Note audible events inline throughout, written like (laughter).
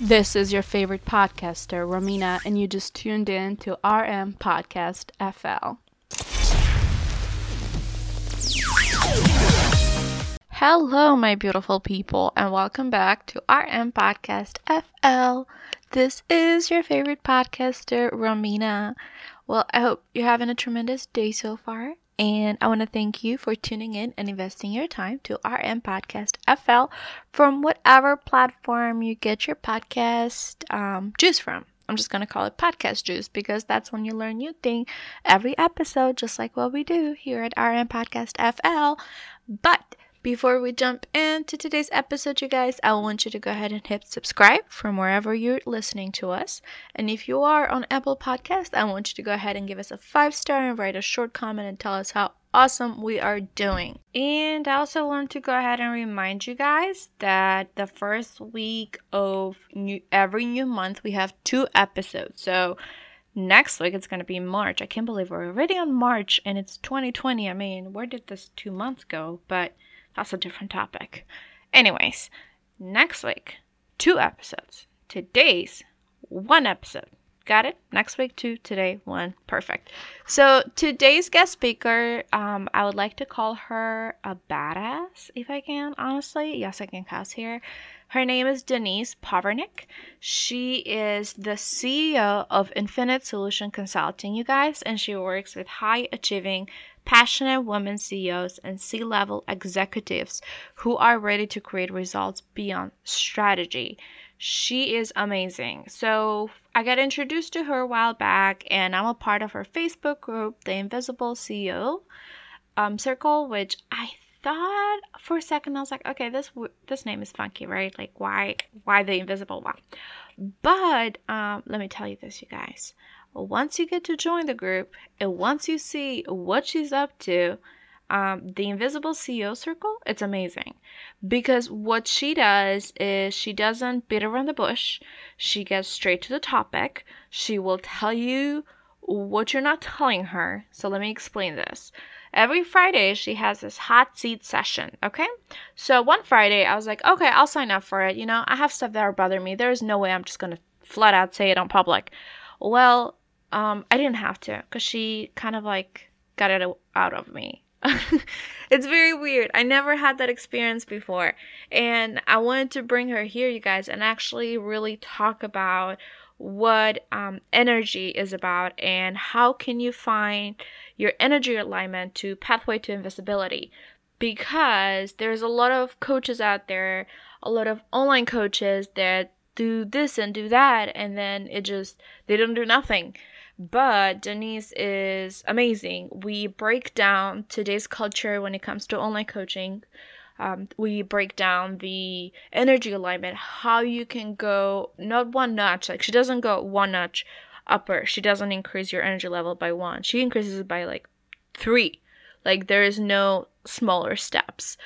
This is your favorite podcaster, Romina, and you just tuned in to RM Podcast FL. Hello, my beautiful people, and welcome back to RM Podcast FL. This is your favorite podcaster, Romina. Well, I hope you're having a tremendous day so far. And I want to thank you for tuning in and investing your time to RM Podcast FL from whatever platform you get your podcast um, juice from. I'm just going to call it podcast juice because that's when you learn new thing every episode, just like what we do here at RM Podcast FL. But before we jump into today's episode, you guys, I want you to go ahead and hit subscribe from wherever you're listening to us. And if you are on Apple Podcast, I want you to go ahead and give us a five star and write a short comment and tell us how awesome we are doing. And I also want to go ahead and remind you guys that the first week of new, every new month we have two episodes. So next week it's going to be March. I can't believe we're already on March and it's 2020. I mean, where did this two months go? But that's a different topic. Anyways, next week, two episodes. Today's one episode. Got it? Next week, two. Today, one. Perfect. So, today's guest speaker, um, I would like to call her a badass, if I can, honestly. Yes, I can cuss here. Her name is Denise Povernick. She is the CEO of Infinite Solution Consulting, you guys, and she works with high achieving passionate women CEOs and C level executives who are ready to create results beyond strategy. She is amazing. So, I got introduced to her a while back, and I'm a part of her Facebook group, The Invisible CEO um, Circle, which I thought for a second I was like, okay, this this name is funky, right? Like, why why the invisible one? But um, let me tell you this, you guys once you get to join the group and once you see what she's up to, um, the Invisible CEO Circle, it's amazing because what she does is she doesn't beat around the bush. She gets straight to the topic. She will tell you what you're not telling her. So let me explain this. Every Friday, she has this hot seat session. Okay. So one Friday, I was like, okay, I'll sign up for it. You know, I have stuff that are bothering me. There's no way I'm just going to flat out say it on public. Well, um, I didn't have to because she kind of like got it out of me. (laughs) it's very weird. I never had that experience before. And I wanted to bring her here, you guys, and actually really talk about what um, energy is about and how can you find your energy alignment to pathway to invisibility because there's a lot of coaches out there a lot of online coaches that do this and do that and then it just they don't do nothing but Denise is amazing. We break down today's culture when it comes to online coaching. Um, we break down the energy alignment, how you can go not one notch, like she doesn't go one notch upper. She doesn't increase your energy level by one. She increases it by like three. Like there is no smaller steps.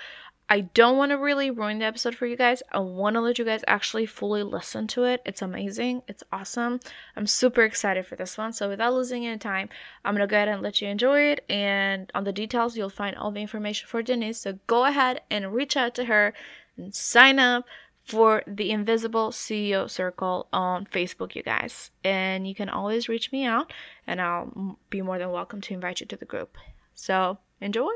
I don't want to really ruin the episode for you guys. I want to let you guys actually fully listen to it. It's amazing. It's awesome. I'm super excited for this one. So, without losing any time, I'm going to go ahead and let you enjoy it. And on the details, you'll find all the information for Denise. So, go ahead and reach out to her and sign up for the Invisible CEO Circle on Facebook, you guys. And you can always reach me out, and I'll be more than welcome to invite you to the group. So, enjoy.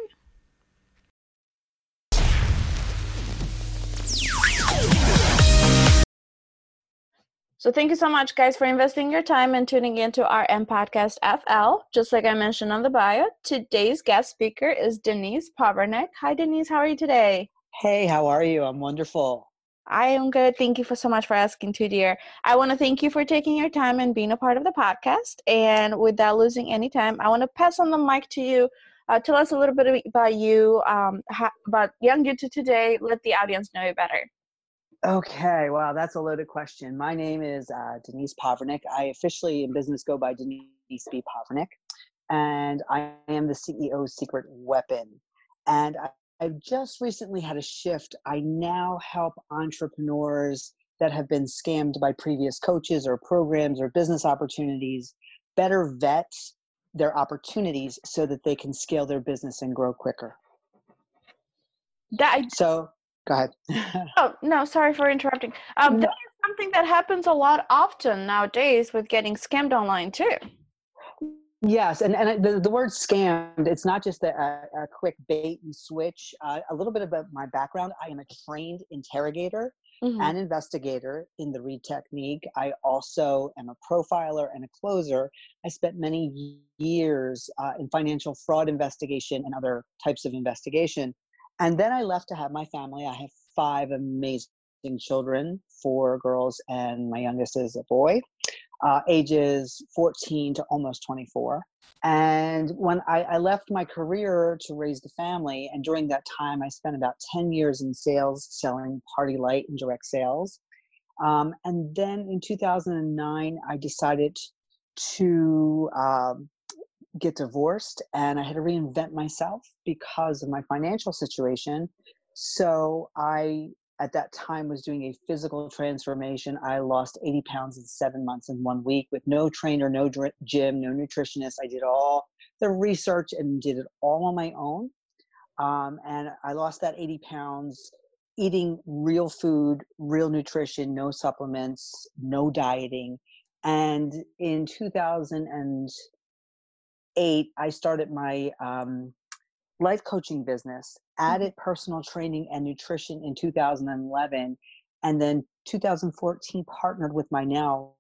So thank you so much, guys, for investing your time and tuning in to RM Podcast FL. Just like I mentioned on the bio, today's guest speaker is Denise Povernick. Hi, Denise. How are you today? Hey, how are you? I'm wonderful. I am good. Thank you for so much for asking, too, dear. I want to thank you for taking your time and being a part of the podcast. And without losing any time, I want to pass on the mic to you. Uh, tell us a little bit about you, um, how, about Young You to today. Let the audience know you better. Okay, wow, that's a loaded question. My name is uh, Denise Povernick. I officially in business go by Denise B. Povernick, and I am the CEO's secret weapon. And I, I've just recently had a shift. I now help entrepreneurs that have been scammed by previous coaches or programs or business opportunities better vet their opportunities so that they can scale their business and grow quicker. That, so Go ahead. oh no, sorry for interrupting. Um, no. that something that happens a lot often nowadays with getting scammed online too. Yes, and, and the, the word scammed, it's not just a, a quick bait and switch. Uh, a little bit about my background I am a trained interrogator mm-hmm. and investigator in the Reid technique. I also am a profiler and a closer. I spent many years uh, in financial fraud investigation and other types of investigation. And then I left to have my family. I have five amazing children, four girls, and my youngest is a boy uh, ages 14 to almost 24. And when I, I, left my career to raise the family, and during that time, I spent about 10 years in sales, selling PartyLite and direct sales. Um, and then in 2009, I decided to um, get divorced, and I had to reinvent myself because of my financial situation. So I at that time was doing a physical transformation. I lost 80 pounds in seven months in one week with no trainer, no gym, no nutritionist. I did all the research and did it all on my own. Um, and I lost that 80 pounds eating real food, real nutrition, no supplements, no dieting. And in 2008, I started my um, life coaching business, mm-hmm. added personal training and nutrition in 2011, and then 2014 partnered with my now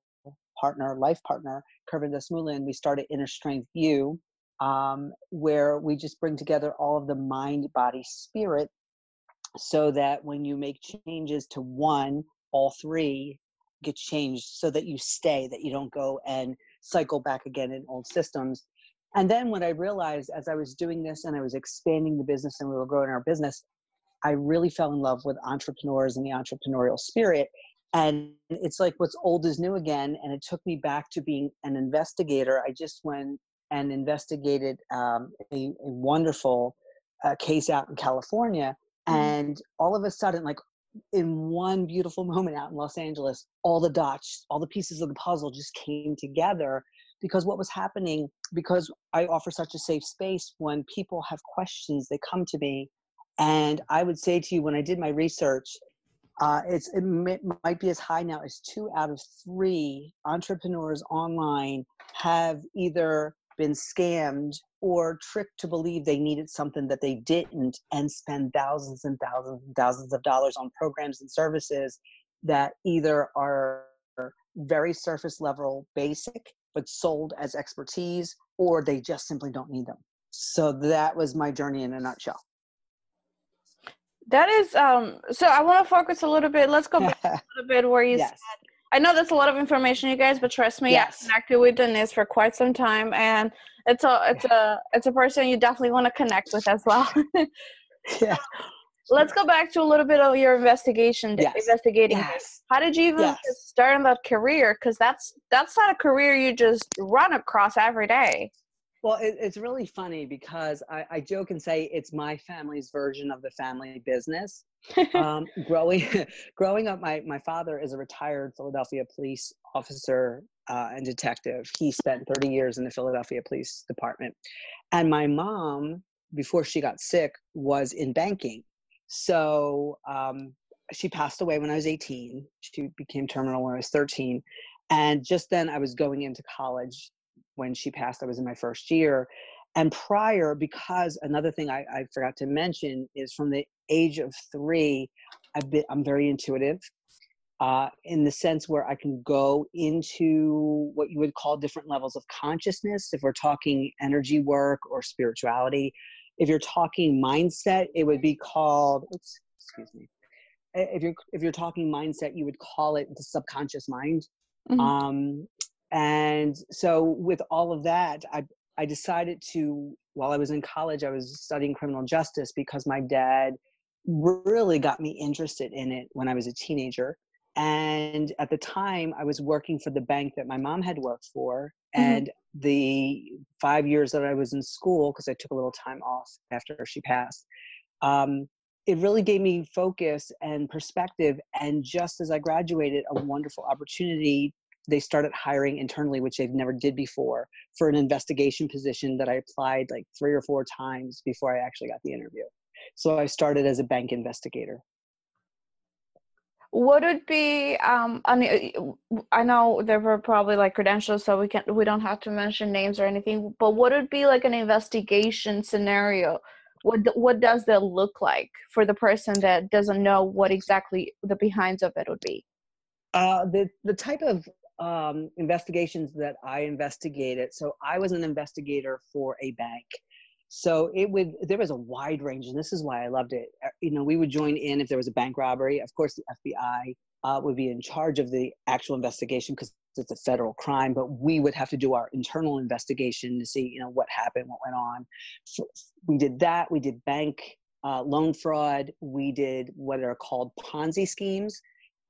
partner, life partner, Kervin Dasmulin. We started Inner Strength You, um, where we just bring together all of the mind, body, spirit, so that when you make changes to one, all three get changed so that you stay, that you don't go and cycle back again in old systems. And then when I realized as I was doing this and I was expanding the business and we were growing our business, I really fell in love with entrepreneurs and the entrepreneurial spirit. And it's like what's old is new again. And it took me back to being an investigator. I just went and investigated um, a, a, wonderful uh, case out in California. Mm-hmm. And all of a sudden, like in one beautiful (laughs) moment out in Los Angeles, all the dots, all the pieces of the puzzle just came together because what was happening because i offer such a safe space when people have questions they come to me and i would say to you when i did my research uh, it's it may, might be as high now as two out of three entrepreneurs online have either been scammed or tricked to believe they needed something that they didn't and spend thousands and thousands and thousands of dollars on programs and services that either are very surface level basic but sold as expertise, or they just simply don't need them. So that was my journey in a nutshell. That is um so I want to focus a little bit. Let's go back (laughs) a little bit where you yes. said I know that's a lot of information, you guys, but trust me, yes. I've connected with Denise for quite some time, and it's a it's yeah. a it's a person you definitely want to connect with as well. (laughs) yeah (laughs) let's go back to a little bit of your investigation yes. investigating. Yes. how did you even yes. start in that career? Because that's that's not a career you just run across every day. Well it, it's really funny because I, I, joke and say it's my family's version of the family business. (laughs) Um, growing (laughs) growing up my, my father is a retired philadelphia police officer uh, and detective. He spent 30 years in the philadelphia police department. And my mom before she got sick was in banking so um, she passed away when I was 18. She became terminal when I was 13. And just then I was going into college when she passed. I was in my first year. And prior, because another thing I, I forgot to mention is from the age of three, I've been, I'm very intuitive. Uh, in the sense where I can go into what you would call different levels of consciousness. If we're talking energy work or spirituality, if you're talking mindset, it would be called, oops, excuse me. If you're if you're talking mindset, you would call it the subconscious mind. Mm-hmm. Um, and so with all of that, I I decided to while I was in college, I was studying criminal justice because my dad really got me interested in it when I was a teenager. And at the time, I was working for the bank that my mom had worked for. Mm-hmm. And the five years that I was in school, because I took a little time off after she passed, um, it really gave me focus and perspective. And just as I graduated, a wonderful opportunity. They started hiring internally, which they've never did before, for an investigation position that I applied like three or four times before I actually got the interview. So I started as a bank investigator would it be um I, mean, I know there were probably like credentials so we can't we don't have to mention names or anything but what would be like an investigation scenario? What what does that look like for the person that doesn't know what exactly the behinds of it would be? Uh the the type of um investigations that i investigated so i was an investigator for a bank so it would there was a wide range, and this is why I loved it. Uh, you know, we would join in if there was a bank robbery. Of course, the FBI uh, would be in charge of the actual investigation because it's a federal crime, but we would have to do our internal investigation to see, you know, what happened, what went on. So we did that. We did bank uh, loan fraud. We did what are called Ponzi schemes.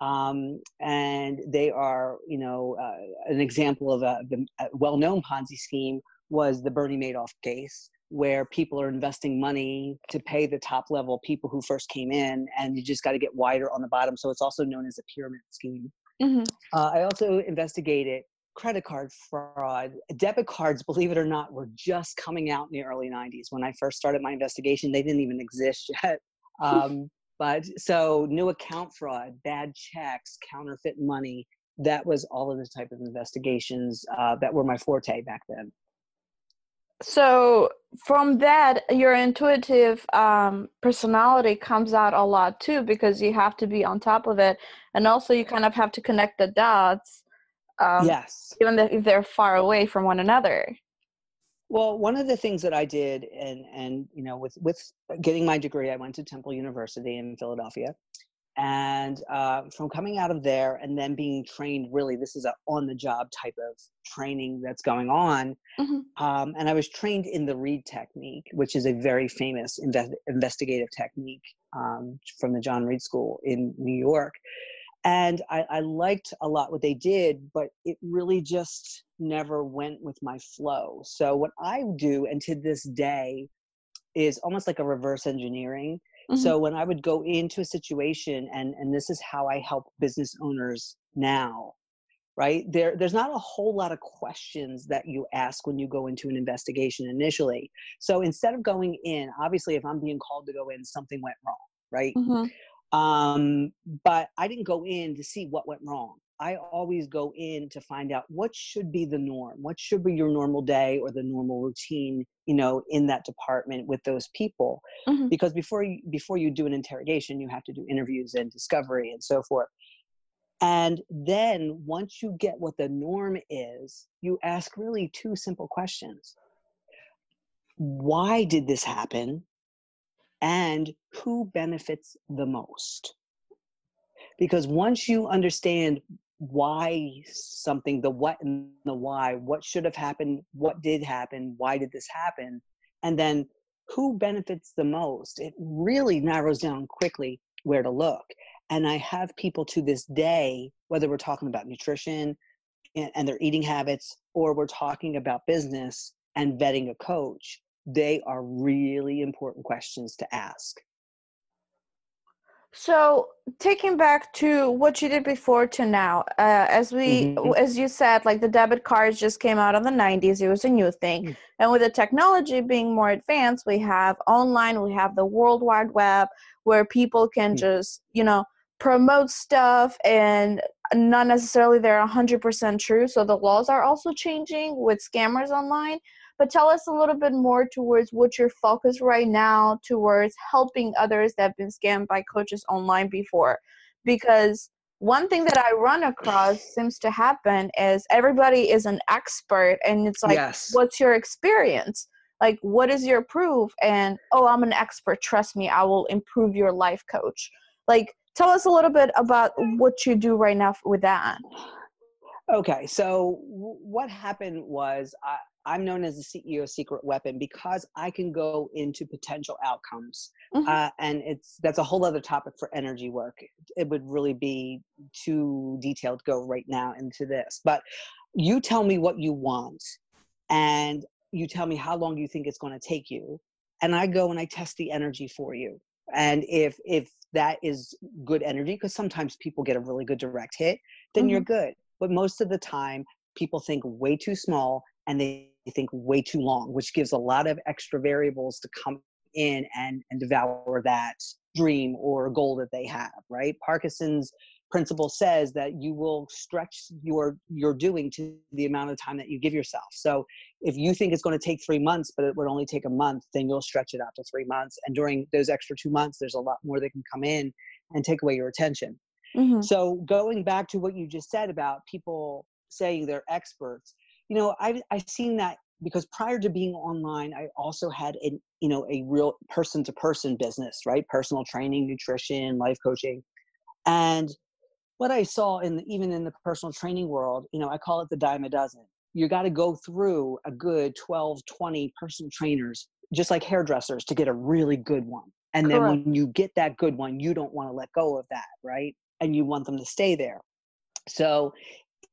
Um, and they are, you know, uh, an example of a, a well-known Ponzi scheme was the Bernie Madoff case where people are investing money to pay the top level people who first came in, and you just got to get wider on the bottom. So it's also known as a pyramid scheme. Mm-hmm. Uh, I also investigated credit card fraud. Debit cards, believe it or not, were just coming out in the early 90s. When I first started my investigation, they didn't even exist (laughs) yet. (laughs) Um, but so new account fraud, bad checks, counterfeit money. That was all of the type of investigations uh, that were my forte back then so from that your intuitive um, personality comes out a lot too because you have to be on top of it and also you kind of have to connect the dots um, yes. even if they're far away from one another. Well one of the things that i did and and you know with with getting my degree i went to temple university in philadelphia and uh, from coming out of there and then being trained really this is a on the job type of training that's going on mm-hmm. um, and i was trained in the reid technique which is a very famous inve- investigative technique um, from the john reid school in new york. And I, I liked a lot what they did but it really just never went with my flow. So what i do and to this day is almost like a reverse engineering Mm-hmm. So when I would go into a situation, and and this is how I help business owners now, right? There there's not a whole lot of questions that you ask when you go into an investigation initially. So instead of going in, obviously, if I'm being called to go in, something went wrong, right? Mm-hmm. Um, but I didn't go in to see what went wrong. I always go in to find out what should be the norm, what should be your normal day or the normal routine, you know, in that department with those people. Mm-hmm. Because before you before you do an interrogation, you have to do interviews and discovery and so forth. And then once you get what the norm is, you ask really two simple questions. Why did this happen? And who benefits the most? because once you understand why something the what and the why what should have happened what did happen why did this happen? And then who benefits the most? It really narrows down quickly where to look. And i have people to this day whether we're talking about nutrition and, their eating habits or we're talking about business and vetting a coach they are really important questions to ask so, taking back to what you did before to now, uh, as we, mm-hmm. as you said, like the debit cards just came out in the '90s. It was a new thing, mm-hmm. and with the technology being more advanced, we have online, we have the World Wide Web, where people can mm-hmm. just, you know, promote stuff and not necessarily they're 100% true. So the laws are also changing with scammers online. But tell us a little bit more towards what your focus right now towards helping others that have been scammed by coaches online before. Because one thing that I run across seems to happen is everybody is an expert and it's like yes. what's your experience? Like what is your proof? And oh I'm an expert, trust me, I will improve your life coach. Like tell us a little bit about what you do right now with that. Okay, so what happened was I, I'm known as the CEO secret weapon because I can go into potential outcomes. Mm-hmm. Uh, and it's that's a whole other topic for energy work. It would really be too detailed to go right now into this. But you tell me what you want and you tell me how long you think it's going to take you. And I go and I test the energy for you. And if if that is good energy, because sometimes people get a really good direct hit, then mm-hmm. you're good. But most of the time, people think way too small and they think way too long, which gives a lot of extra variables to come in and, and devour that dream or goal that they have, right? Parkinson's principle says that you will stretch your your doing to the amount of time that you give yourself so if you think it's going to take three months but it would only take a month then you'll stretch it out to three months and during those extra two months there's a lot more that can come in and take away your attention mm-hmm. so going back to what you just said about people saying they're experts you know i've, I've seen that because prior to being online i also had a you know a real person to person business right personal training nutrition life coaching and what I saw in the, even in the personal training world, you know, I call it the dime a dozen. You got to go through a good 12, 20 personal trainers, just like hairdressers, to get a really good one. And Correct. then when you get that good one, you don't want to let go of that, right? And you want them to stay there. So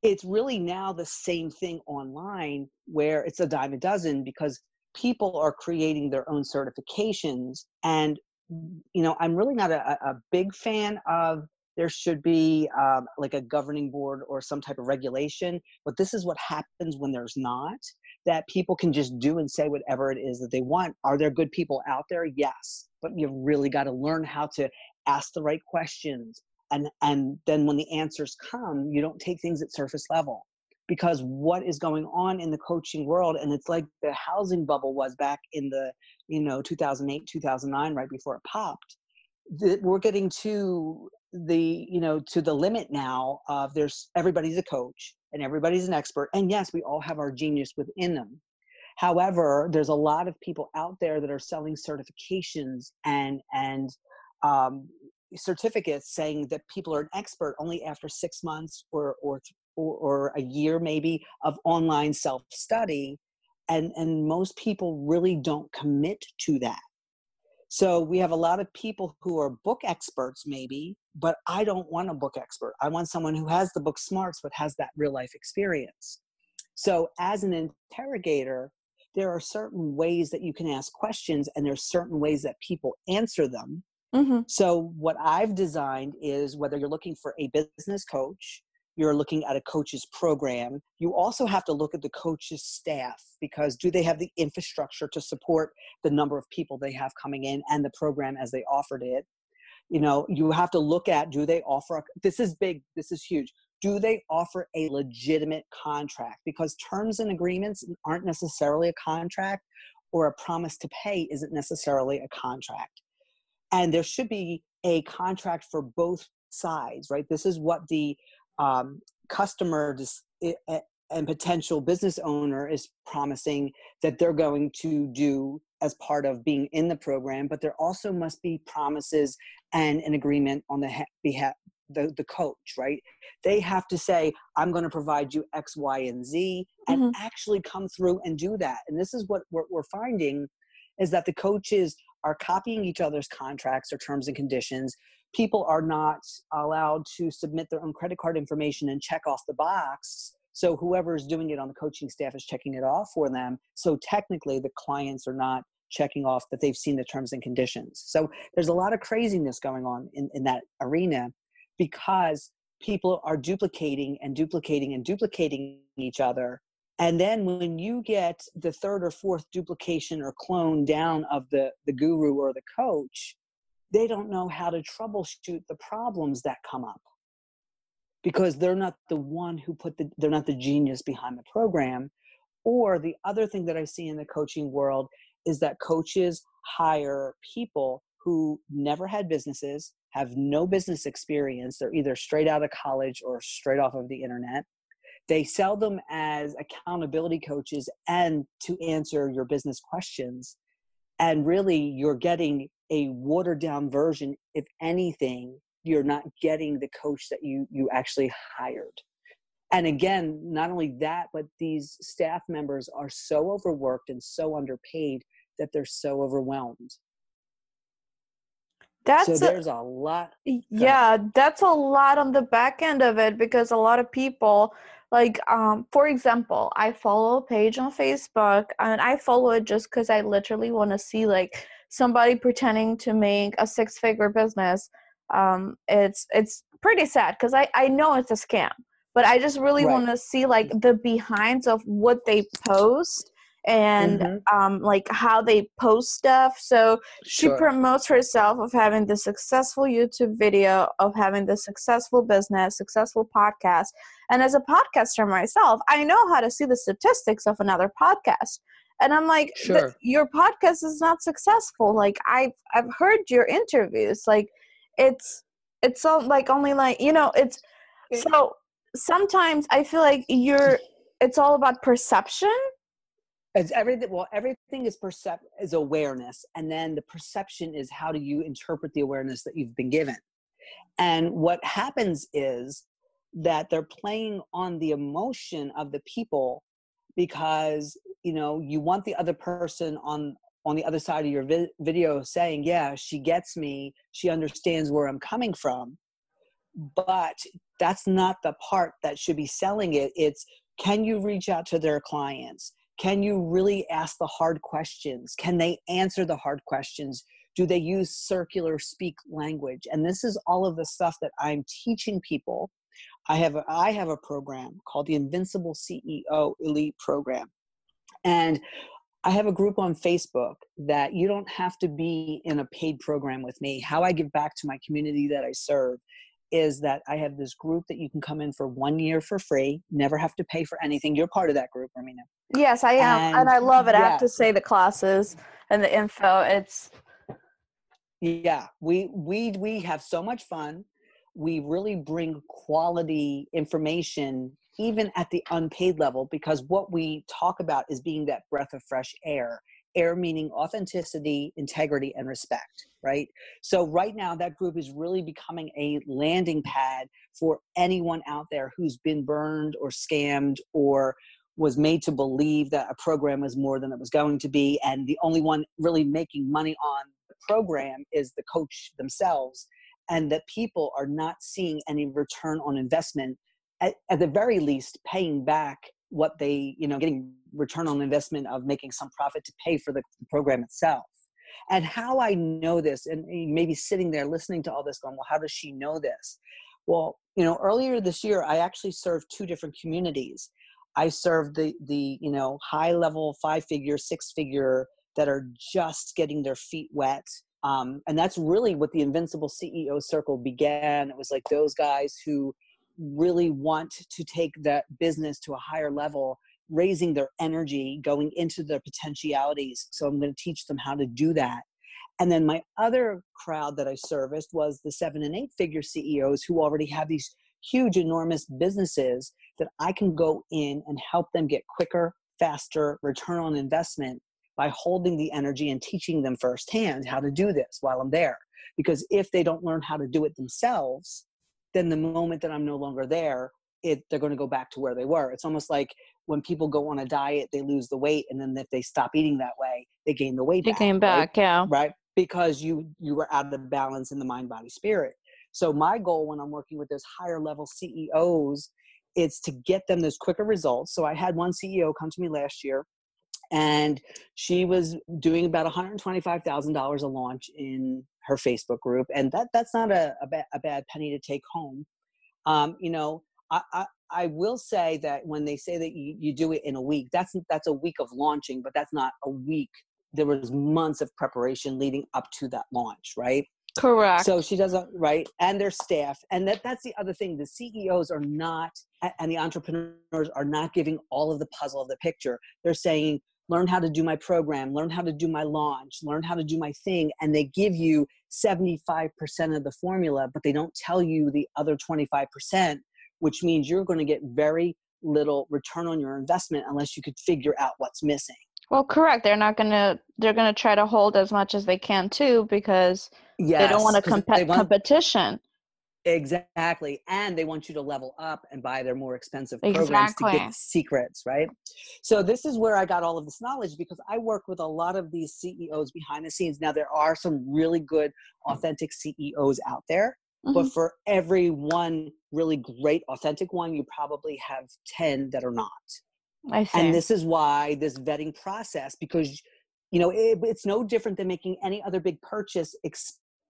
it's really now the same thing online where it's a dime a dozen because people are creating their own certifications. And, you know, I'm really not a, a big fan of there should be um, like a governing board or some type of regulation. But this is what happens when there's not that people can just do and say whatever it is that they want. Are there good people out there? Yes. But you've really got to learn how to ask the right questions. And, and then when the answers come, you don't take things at surface level because what is going on in the coaching world and it's like the housing bubble was back in the you know 2008 2009 right before it popped that we're getting to the you know to the limit now of there's everybody's a coach and everybody's an expert and yes we all have our genius within them. However there's a lot of people out there that are selling certifications and and um, certificates saying that people are an expert only after six months or or or, or a year maybe of online self study and and most people really don't commit to that so we have a lot of people who are book experts, maybe, but I don't want a book expert. I want someone who has the book smarts but has that real life experience. So as an interrogator, there are certain ways that you can ask questions, and there's certain ways that people answer them. Mm-hmm. So what I've designed is whether you're looking for a business coach, you're looking at a coach's program. You also have to look at the coach's staff because do they have the infrastructure to support the number of people they have coming in and the program as they offered it? You know, you have to look at do they offer, this is big, this is huge. Do they offer a legitimate contract? Because terms and agreements aren't necessarily a contract, or a promise to pay isn't necessarily a contract. And there should be a contract for both sides, right? This is what the um, customer and potential business owner is promising that they're going to do as part of being in the program but there also must be promises and an agreement on the behalf the, the coach right they have to say i'm going to provide you x y and z and mm-hmm. actually come through and do that and this is what we're, we're finding is that the coaches are copying each other's contracts or terms and conditions people are not allowed to submit their own credit card information and check off the box. So whoever is doing it on the coaching staff is checking it off for them. So technically, the clients are not checking off that they've seen the terms and conditions. So there's a lot of craziness going on in, in that arena because people are duplicating and duplicating and duplicating each other. And then when you get the third or fourth duplication or clone down of the, the guru or the coach, they don't know how to troubleshoot the problems that come up. Because they're not the one who put the they're not the genius behind the program. Or the other thing that i see in the coaching world is that coaches hire people who never had businesses have no business experience. They're either straight out of college or straight off of the internet they sell them as accountability coaches and to answer your business questions. And really you're getting a watered down version. If anything you're not getting the coach that you you actually hired. And again not only that but these staff members are so overworked and so underpaid that they're so overwhelmed. That's so there's a, a lot yeah that's a lot on the back end of it because a lot of people like um for example i follow a page on facebook and i follow it just because i literally want to see like somebody pretending to make a six figure business um it's it's pretty sad because i i know it's a scam but i just really right. want to see like the behinds of what they post and mm-hmm. um, like how they post stuff. So she sure. promotes herself of having the successful YouTube video, of having the successful business, successful podcast. And as a podcaster myself, I know how to see the statistics of another podcast. And I'm like, sure. your podcast is not successful. Like I've I've heard your interviews. Like it's it's so like only like you know it's so sometimes I feel like you're it's all about perception it's everything well everything is percep is awareness and then the perception is how do you interpret the awareness that you've been given. And what happens is that they're playing on the emotion of the people because you know you want the other person on on the other side of your vi- video saying yeah she gets me. She understands where i'm coming from. But that's not the part that should be selling it. It's can you reach out to their clients can you really ask the hard questions? Can they answer the hard questions? Do they use circular speak language? And this is all of the stuff that I'm teaching people. I have a, I have a program called the Invincible CEO Elite Program. And I have a group on Facebook that you don't have to be in a paid program with me. How I give back to my community that I serve is that I have this group that you can come in for one year for free, never have to pay for anything. You're part of that group, Romina. Yes, I am. And, and I love it. Yeah. I have to say the classes and the info. It's yeah, we we we have so much fun. We really bring quality information even at the unpaid level because what we talk about is being that breath of fresh air air meaning authenticity, integrity, and respect, right? So, right now, that group is really becoming a landing pad for anyone out there who's been burned or scammed or was made to believe that a program was more than it was going to be. And the only one really making money on the program is the coach themselves. And that people are not seeing any return on investment, at, at the very least, paying back what they you know getting return on investment of making some profit to pay for the program itself. And how i know this and maybe sitting there listening to all this going well how does she know this? Well you know earlier this year i actually served two different communities. I served the the you know high level five figure six figure that are just getting their feet wet um, and that's really what the invincible ceo circle began. It was like those guys who really want to take that business to a higher level raising their energy going into their potentialities so i'm going to teach them how to do that. And then my other crowd that i serviced was the seven and eight figure ceos who already have these huge enormous businesses that i can go in and help them get quicker faster return on investment by holding the energy and teaching them firsthand how to do this while i'm there. Because if they don't learn how to do it themselves then the moment that I'm no longer there, it, they're going to go back to where they were. It's almost like when people go on a diet, they lose the weight, and then if they stop eating that way, they gain the weight. They back, gain back, right? yeah. Right, because you you were out of balance in the mind, body, spirit. So my goal when I'm working with those higher level CEOs is to get them those quicker results. So I had one CEO come to me last year, and she was doing about $125,000 a launch in her Facebook group, and that that's not a a, ba- a bad penny to take home. Um, you know, I, I, I will say that when they say that you, you do it in a week, that's that's a week of launching, but that's not a week. There was months of preparation leading up to that launch, right? Correct. So she doesn't right, and their staff, and that that's the other thing. The CEOs are not, and the entrepreneurs are not giving all of the puzzle of the picture. They're saying, learn how to do my program, learn how to do my launch, learn how to do my thing. And they give you 75% of the formula, but they don't tell you the other 25%, which means you're going to get very little return on your investment unless you could figure out what's missing. Well, correct. They're not gonna. They're gonna try to hold as much as they can too, because yes, they don't want a comp- want, competition. Exactly. And they want you to level up and buy their more expensive programs to get the secrets, right? So this is where I got all of this knowledge because I work with a lot of these CEOs behind the scenes. Now there are some really good authentic CEOs out there, mm-hmm. but for every one really great authentic one, you probably have 10 that are not. I see. And this is why this vetting process because you know, it, it's no different than making any other big purchase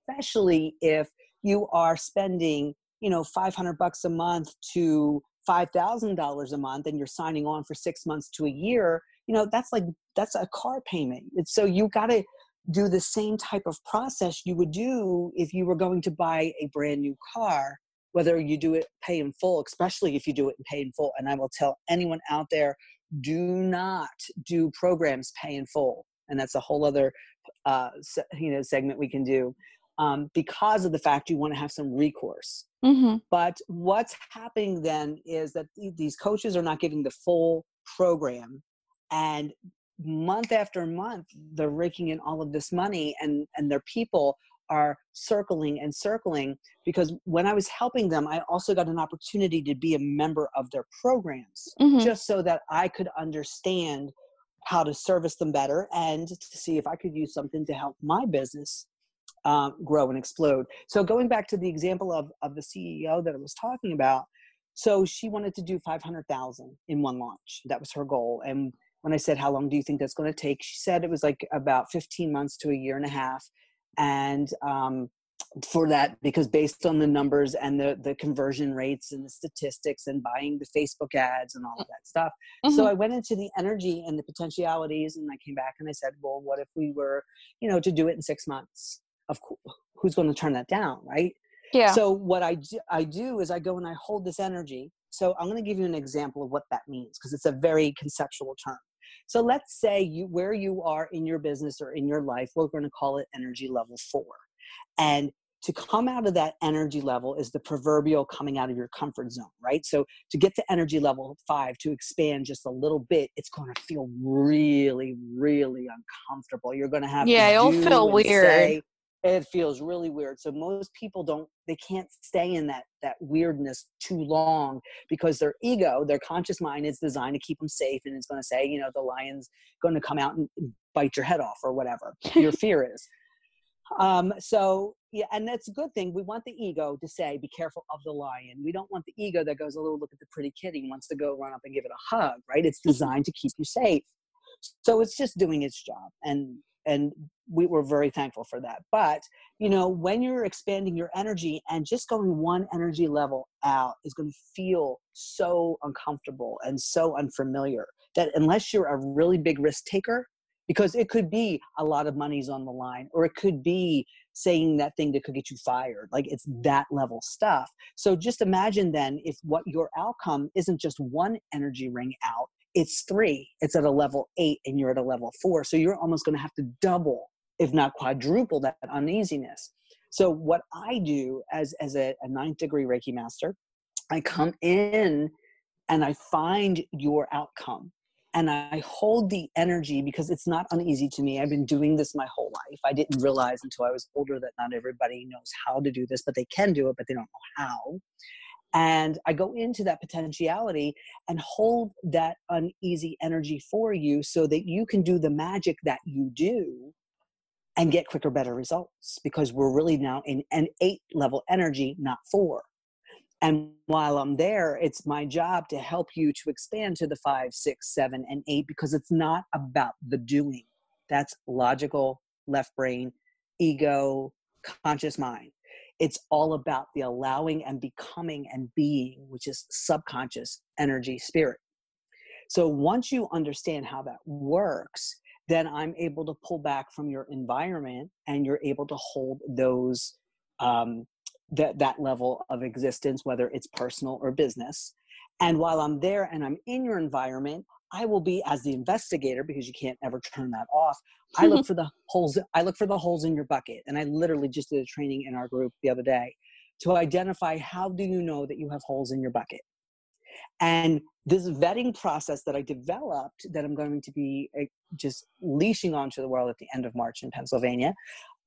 especially if you are spending you know 500 bucks a month to $5000 a month and you're signing on for six months to a year you know that's like that's a car payment. So you got to do the same type of process you would do if you were going to buy a brand new car whether you do it pay in full especially if you do it in pay in full. And i will tell anyone out there do not do programs pay in full. And that's a whole other uh, you know segment we can do um, because of the fact you want to have some recourse. Mm-hmm. But what's happening then is that th- these coaches are not giving the full program, and month after month they're raking in all of this money, and and their people are circling and circling because when I was helping them, I also got an opportunity to be a member of their programs mm-hmm. just so that I could understand how to service them better and to see if I could use something to help my business um, grow and explode. So going back to the example of of the CEO that I was talking about, so she wanted to do five hundred thousand in one launch. That was her goal. And when I said, "How long do you think that's going to take?" she said it was like about fifteen months to a year and a half. And um, for that because based on the numbers and the the conversion rates and the statistics and buying the facebook ads and all of that stuff mm-hmm. so i went into the energy and the potentialities and i came back and i said well what if we were you know to do it in six months of who's going to turn that down, right? Yeah. So what I do, I do is I go and I hold this energy. So I'm going to give you an example of what that means because it's a very conceptual term. So let's say you where you are in your business or in your life, we're going to call it energy level 4. And to come out of that energy level is the proverbial coming out of your comfort zone, right? So to get to energy level five, to expand just a little bit, it's going to feel really, really uncomfortable. You're going to have yeah, to it'll feel weird. Say, it feels really weird. So most people don't they can't stay in that that weirdness too long because their ego their conscious mind is designed to keep them safe and it's going to say you know the lion's going to come out and bite your head off or whatever your (laughs) fear is. Um so yeah and that's a good thing. We want the ego to say be careful of the lion. We don't want the ego that goes a oh, little look at the pretty kitty and wants to go run up and give it a hug right? It's (laughs) designed to keep you safe. So it's just doing its job and and we were very thankful for that. But you know when you're expanding your energy and just going one energy level out is going to feel so uncomfortable and so unfamiliar that unless you're a really big risk taker because it could be a lot of money's on the line or it could be saying that thing that could get you fired like it's that level stuff. So just imagine then if what your outcome isn't just one energy ring out it's three it's at a level eight and you're at a level four. So you're almost going to have to double if not quadruple that uneasiness so what i do as as a, a ninth degree reiki master i come in and i find your outcome and I hold the energy because it's not uneasy to me. I've been doing this my whole life. I didn't realize until I was older that not everybody knows how to do this, but they can do it, but they don't know how. And I go into that potentiality and hold that uneasy energy for you so that you can do the magic that you do and get quicker, better results because we're really now in an eight level energy, not four. And while I'm there, it's my job to help you to expand to the five, six, seven, and eight because it's not about the doing. That's logical, left brain, ego, conscious mind. It's all about the allowing and becoming and being, which is subconscious energy spirit. So once you understand how that works, then I'm able to pull back from your environment and you're able to hold those um, that that level of existence, whether it's personal or business. And while I'm there and I'm in your environment, I will be as the investigator because you can't ever turn that off. I look (laughs) for the holes. I look for the holes in your bucket, and I literally just did a training in our group the other day to identify how do you know that you have holes in your bucket. And this vetting process that I developed, that I'm going to be eh, just leashing onto the world at the end of March in Pennsylvania,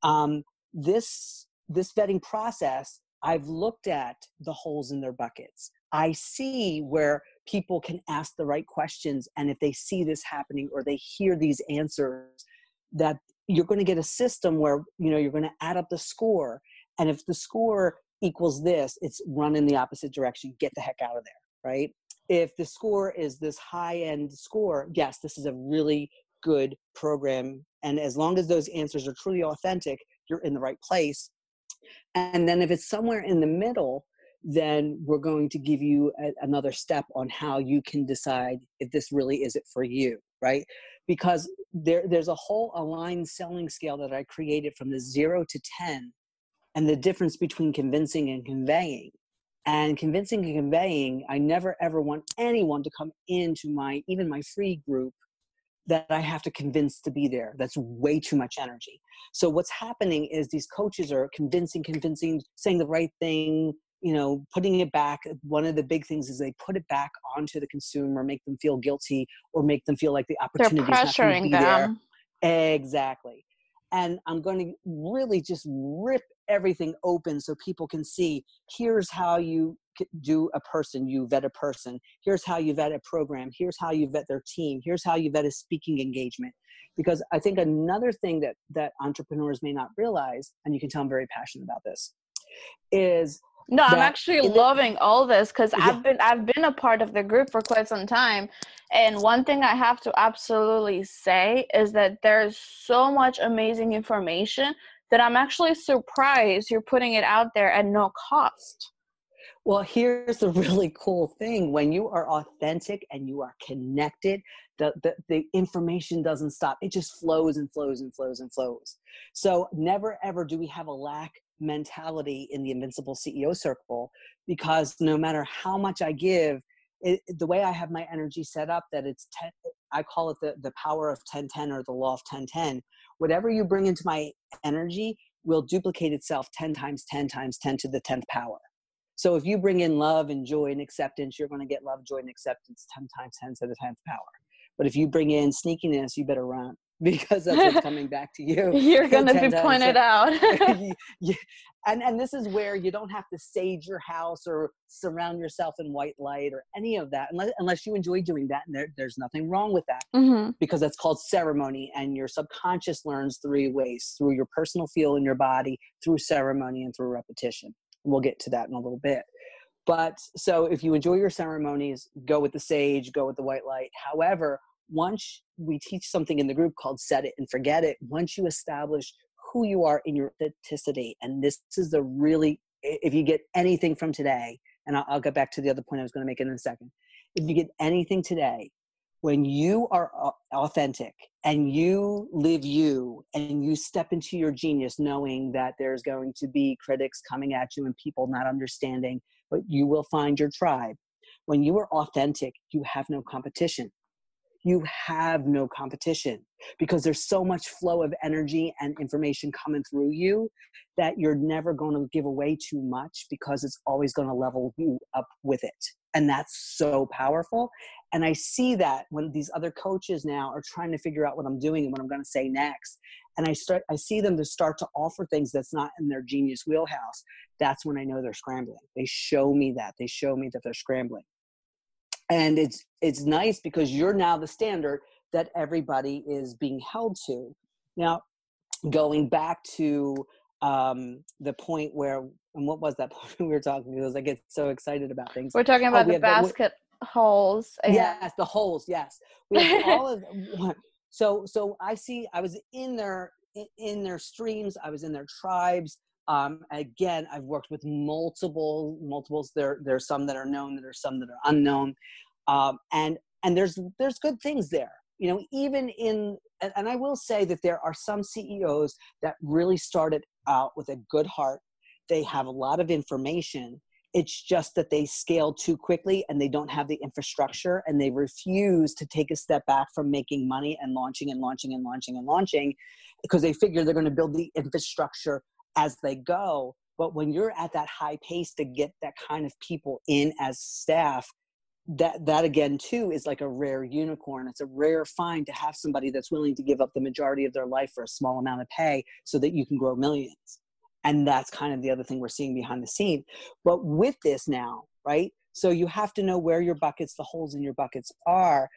um, this this vetting process, I've looked at the holes in their buckets. I see where people can ask the right questions. And if they see this happening or they hear these answers, that you're going to get a system where, you know, you're going to add up the score. And if the score equals this, it's run in the opposite direction. Get the heck out of there, right? If the score is this high end score, yes, this is a really good program. And as long as those answers are truly authentic, you're in the right place. And then if it's somewhere in the middle, then we're going to give you a, another step on how you can decide if this really is it for you, right? Because there, there's a whole aligned selling scale that I created from the zero to 10 and the difference between convincing and conveying. And convincing and conveying, I never ever want anyone to come into my, even my free group that I have to convince to be there. That's way too much energy. So what's happening is these coaches are convincing, convincing, saying the right thing, you know, putting it back. One of the big things is they put it back onto the consumer, make them feel guilty, or make them feel like the opportunity is not going to be them. there. Exactly. And I'm going to really just rip everything open so people can see here's how you do a person you vet a person. Here's how you vet a program. Here's how you vet their team. Here's how you vet a speaking engagement. Because i think another thing that that entrepreneurs may not realize and you can tell i'm very passionate about this is no i'm actually loving the, all this because yeah. i've been i've been a part of the group for quite some time and one thing i have to absolutely say is that there's so much amazing information that i'm actually surprised you're putting it out there at no cost well, here's the (laughs) really cool thing when you are authentic and you are connected, the, the, the, information doesn't stop. It just flows and flows and flows and flows. So, never ever do we have a lack mentality in the Invincible CEO circle because no matter how much I give, it, the way I have my energy set up, that it's 10, I call it the, the power of 1010 or the law of 1010. Whatever you bring into my energy will duplicate itself 10 times 10 times 10 to the 10th power. So if you bring in love and joy and acceptance, you're going to get love, joy, and acceptance 10 times 10 to the 10th power. But if you bring in sneakiness, you better run because (laughs) that's what's coming back to you. You're going to be pointed out. (laughs) (laughs) and, and this is where you don't have to sage your house or surround yourself in white light or any of that, unless, unless you enjoy doing that. And there, there's nothing wrong with that mm-hmm. because that's called ceremony. And your subconscious learns three ways through your personal feel in your body, through ceremony, and through repetition. We'll get to that in a little bit. But so if you enjoy your ceremonies, go with the sage, go with the white light. However, once we teach something in the group called set it and forget it, once you establish who you are in your authenticity, and this is the really, if you get anything from today, and I'll, I'll get back to the other point I was going to make in a second. If you get anything today, when you are authentic and you live you and you step into your genius knowing that there's going to be critics coming at you and people not understanding but you will find your tribe. When you are authentic you have no competition you have no competition because there's so much flow of energy and information coming through you that you're never going to give away too much because it's always going to level you up with it and that's so powerful and i see that when these other coaches now are trying to figure out what i'm doing and what i'm going to say next and i start i see them to start to offer things that's not in their genius wheelhouse that's when i know they're scrambling. They show me that they show me that they're scrambling and it's it's nice because you're now the standard that everybody is being held to now going back to um, the point where and what was that (laughs) point we were talking because I get so excited about things. We're talking about oh, the basket the, holes. And... Yes, the holes. Yes, (laughs) we have all of. So so I see. I was in their in their streams. I was in their tribes. Um, again, I've worked with multiple multiples. There there's some that are known. There are some that are unknown. Um, and and there's there's good things there you know even in and, and i will say that there are some ceos that really started out with a good heart they have a lot of information it's just that they scale too quickly and they don't have the infrastructure and they refuse to take a step back from making money and launching and launching and launching and launching because they figure they're going to build the infrastructure as they go but when you're at that high pace to get that kind of people in as staff that that again too is like a rare unicorn. It's a rare find to have somebody that's willing to give up the majority of their life for a small amount of pay so that you can grow millions. And that's kind of the other thing we're seeing behind the scene. But with this now right so you have to know where your buckets the holes in your buckets are.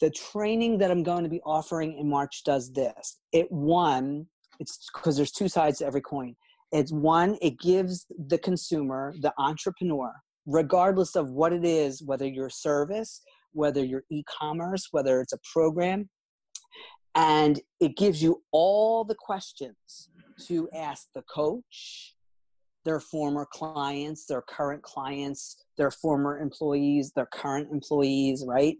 The training that i'm going to be offering in march does this. It one it's because there's two sides to every coin it's one it gives the consumer the entrepreneur regardless of what it is, whether you're service, whether you're e-commerce, whether it's a program, and it gives you all the questions to ask the coach, their former clients, their current clients, their former employees, their current employees, right?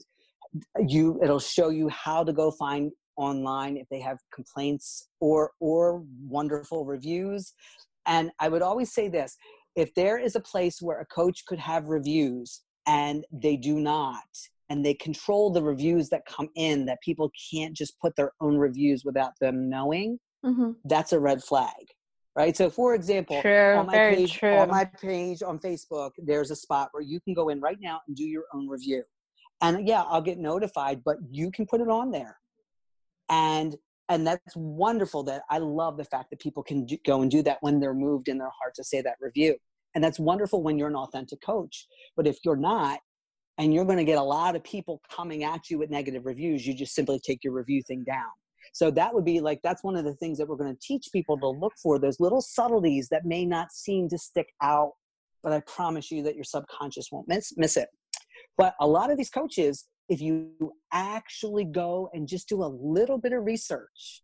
you it'll show you how to go find online if they have complaints or or wonderful reviews and i would always say this if there is a place where a coach could have reviews and they do not and they control the reviews that come in that people can't just put their own reviews without them knowing mm-hmm. that's a red flag right so for example true, on my page true. on my page on facebook there's a spot where you can go in right now and do your own review and yeah i'll get notified but you can put it on there and and that's wonderful that i love the fact that people can do, go and do that when they're moved in their heart to say that review and that's wonderful when you're an authentic coach but if you're not and you're going to get a lot of people coming at you with negative reviews you just simply take your review thing down. So that would be like that's one of the things that we're going to teach people to look for those little subtleties that may not seem to stick out but i promise you that your subconscious won't miss, miss it. But a lot of these coaches if you actually go and just do a little bit of research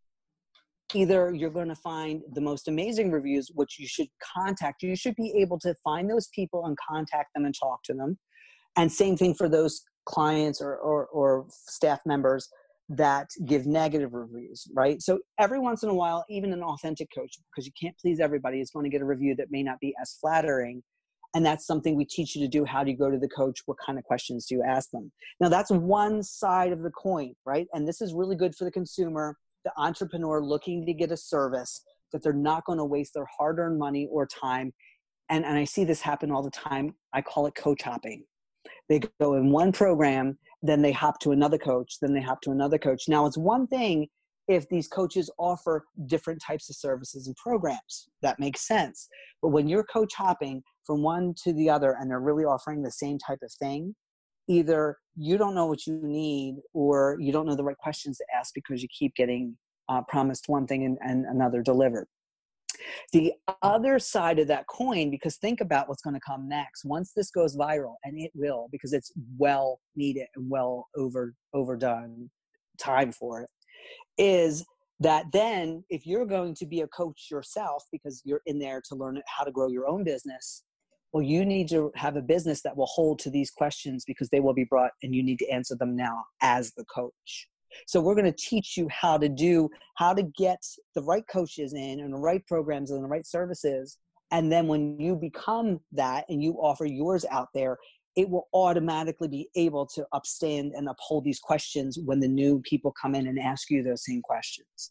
either you're going to find the most amazing reviews which you should contact you should be able to find those people and contact them and talk to them. And same thing for those clients or, or, or staff members that give negative reviews right? So every once in a while even an authentic coach because you can't please everybody is going to get a review that may not be as flattering and that's something we teach you to do how do you go to the coach what kind of questions do you ask them? Now that's one side of the coin right? And this is really good for the consumer the entrepreneur looking to get a service that they're not going to waste their hard-earned money or time. And, and i see this happen all the time. I call it coach hopping. They go in one program then they hop to another coach then they hop to another coach. Now it's one thing if these coaches offer different types of services and programs. That makes sense. But when you're coach hopping from one to the other and they're really offering the same type of thing. Either you don't know what you need or you don't know the right questions to ask because you keep getting uh, promised one thing and, and another delivered. The other side of that coin because think about what's going to come next. Once this goes viral and it will because it's well needed and well over overdone time for it is that then if you're going to be a coach yourself because you're in there to learn how to grow your own business well you need to have a business that will hold to these questions because they will be brought and you need to answer them now as the coach. So we're going to teach you how to do how to get the right coaches in and the right programs and the right services. And then when you become that and you offer yours out there it will automatically be able to upstand and uphold these questions when the new people come in and ask you those same questions.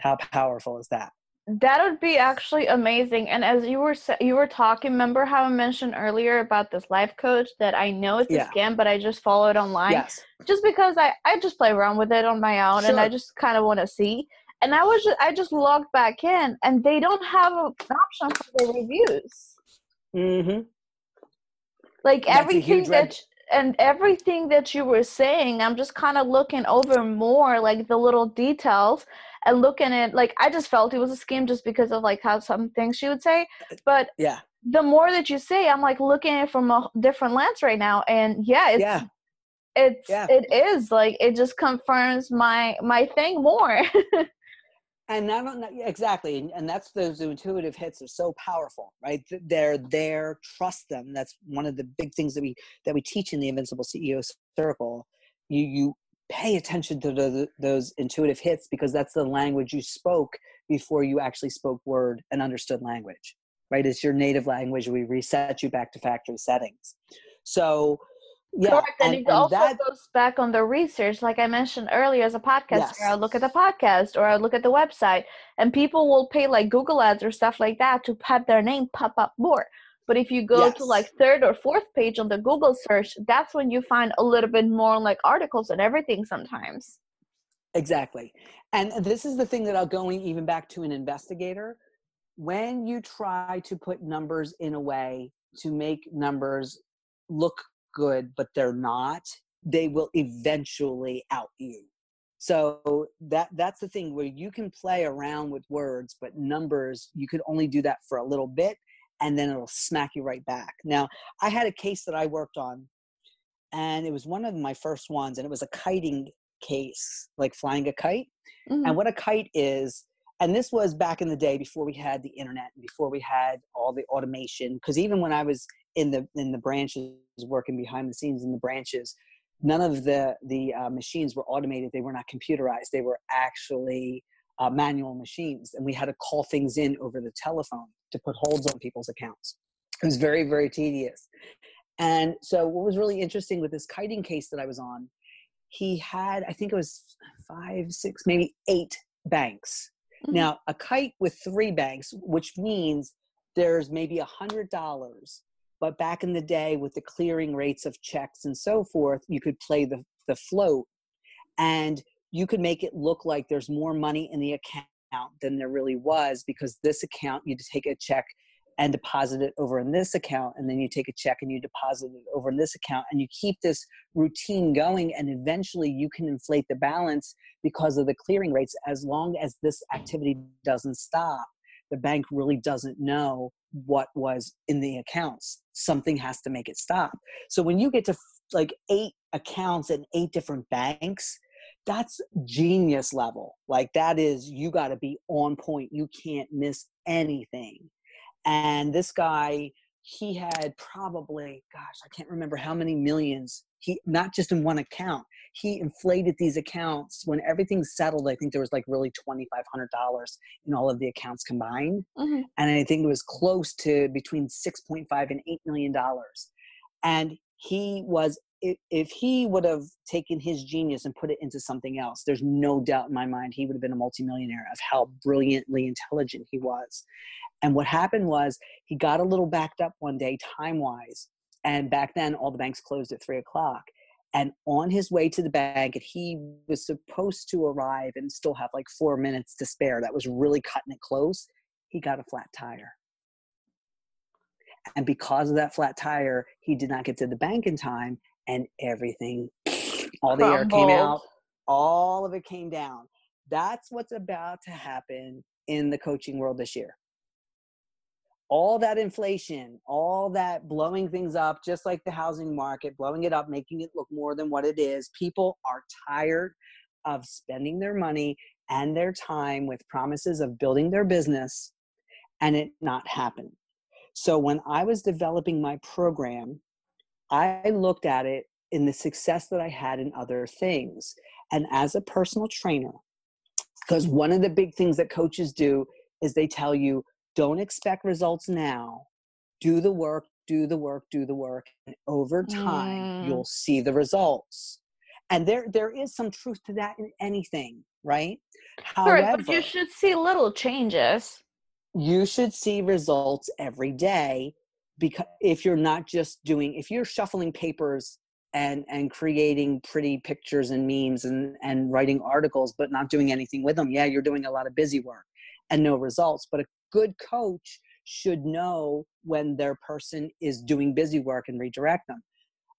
How powerful is that that would be actually amazing. And as you were you were talking, remember how I mentioned earlier about this life coach that I know it's yeah. a scam, but I just follow it online, yes. just because I I just play around with it on my own, sure. and I just kind of want to see. And I was just, I just logged back in, and they don't have an option for the reviews. Mm-hmm. Like That's everything that and everything that you were saying, I'm just kind of looking over more, like the little details and looking at like I just felt it was a scam just because of like how some things she would say. Uh, but yeah, the more that you say, I'm like looking at it from a different lens right now, and yeah, it's yeah. it's yeah. it is like it just confirms my my thing more. (laughs) and not, not exactly and that's those intuitive hits are so powerful right they're there trust them that's one of the big things that we that we teach in the invincible ceo circle you you pay attention to the, those intuitive hits because that's the language you spoke before you actually spoke word and understood language right it's your native language we reset you back to factory settings so yeah Correct. and, and it and also that, goes back on the research like i mentioned earlier as a podcaster yes. i'll look at the podcast or i'll look at the website and people will pay like google ads or stuff like that to have their name pop up more but if you go yes. to like third or fourth page on the Google search, that's when you find a little bit more like articles and everything sometimes. Exactly. And this is the thing that I'll going even back to an investigator. When you try to put numbers in a way to make numbers look good, but they're not, they will eventually out you. So that that's the thing where you can play around with words, but numbers you can only do that for a little bit and then it'll smack you right back. Now, I had a case that I worked on, and it was one of my first ones, and it was a kiting case, like flying a kite. Mm-hmm. And what a kite is, and this was back in the day before we had the internet, and before we had all the automation. Because even when I was in the in the branches, working behind the scenes in the branches, none of the the uh, machines were automated they were not computerized they were actually uh, manual machines and we had to call things in over the telephone to put holds on people's accounts. It was very very tedious. And so what was really interesting with this kiting case that i was on he had i think it was five six maybe eight banks. Mm-hmm. now a kite with three banks which means there's maybe a hundred dollars but back in the day, with the clearing rates of checks and so forth, you could play the, the float. And you could make it look like there's more money in the account than there really was because this account, you take a check and deposit it over in this account and then you take a check and you deposit it over in this account and you keep this routine going and eventually you can inflate the balance because of the clearing rates as long as this activity doesn't stop. The bank really doesn't know what was in the accounts. Something has to make it stop. So when you get to like eight accounts and eight different banks that's genius level like that is you got to be on point you can't miss anything. And this guy he had probably gosh i can't remember how many millions he not just in one account he inflated these accounts. When everything settled i think there was like really $2500 in all of the accounts combined mm-hmm. and i think it was close to between 6.5 and 8 million dollars. And he was if he would have taken his genius and put it into something else there's no doubt in my mind he would have been a multimillionaire of how brilliantly intelligent he was. And what happened was he got a little backed up one day time wise and back then all the banks closed at three o'clock and on his way to the bank he was supposed to arrive and still have like four minutes to spare that was really cutting it close he got a flat tire. And because of that flat tire he did not get to the bank in time and everything all the air came out all of it came down that's what's about to happen in the coaching world this year all that inflation, all that blowing things up, just like the housing market, blowing it up, making it look more than what it is. People are tired of spending their money and their time with promises of building their business and it not happen. So when I was developing my program, I looked at it in the success that I had in other things. And as a personal trainer, because one of the big things that coaches do is they tell you don't expect results now do the work do the work do the work and over time mm. you'll see the results and there there is some truth to that in anything right However, but you should see little changes you should see results every day because if you're not just doing if you're shuffling papers and and creating pretty pictures and memes and and writing articles but not doing anything with them yeah you're doing a lot of busy work and no results but a good coach should know when their person is doing busy work and redirect them.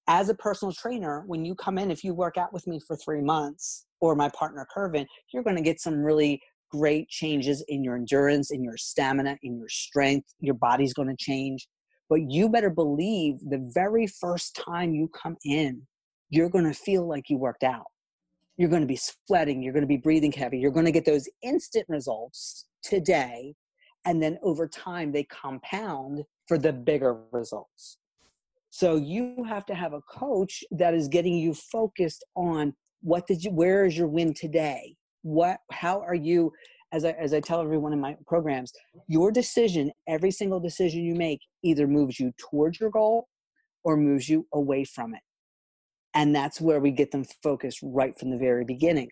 As a personal trainer, when you come in, if you work out with me for three months or my partner Curvin, you're going to get some really great changes in your endurance, in your stamina, in your strength. Your body's going to change. But you better believe the very first time you come in, you're going to feel like you worked out. You're going to be sweating. You're going to be breathing heavy. You're going to get those instant results today and then over time they compound for the bigger results so you have to have a coach that is getting you focused on what did you where is your win today what how are you as I, as I tell everyone in my programs your decision every single decision you make either moves you towards your goal or moves you away from it and that's where we get them focused right from the very beginning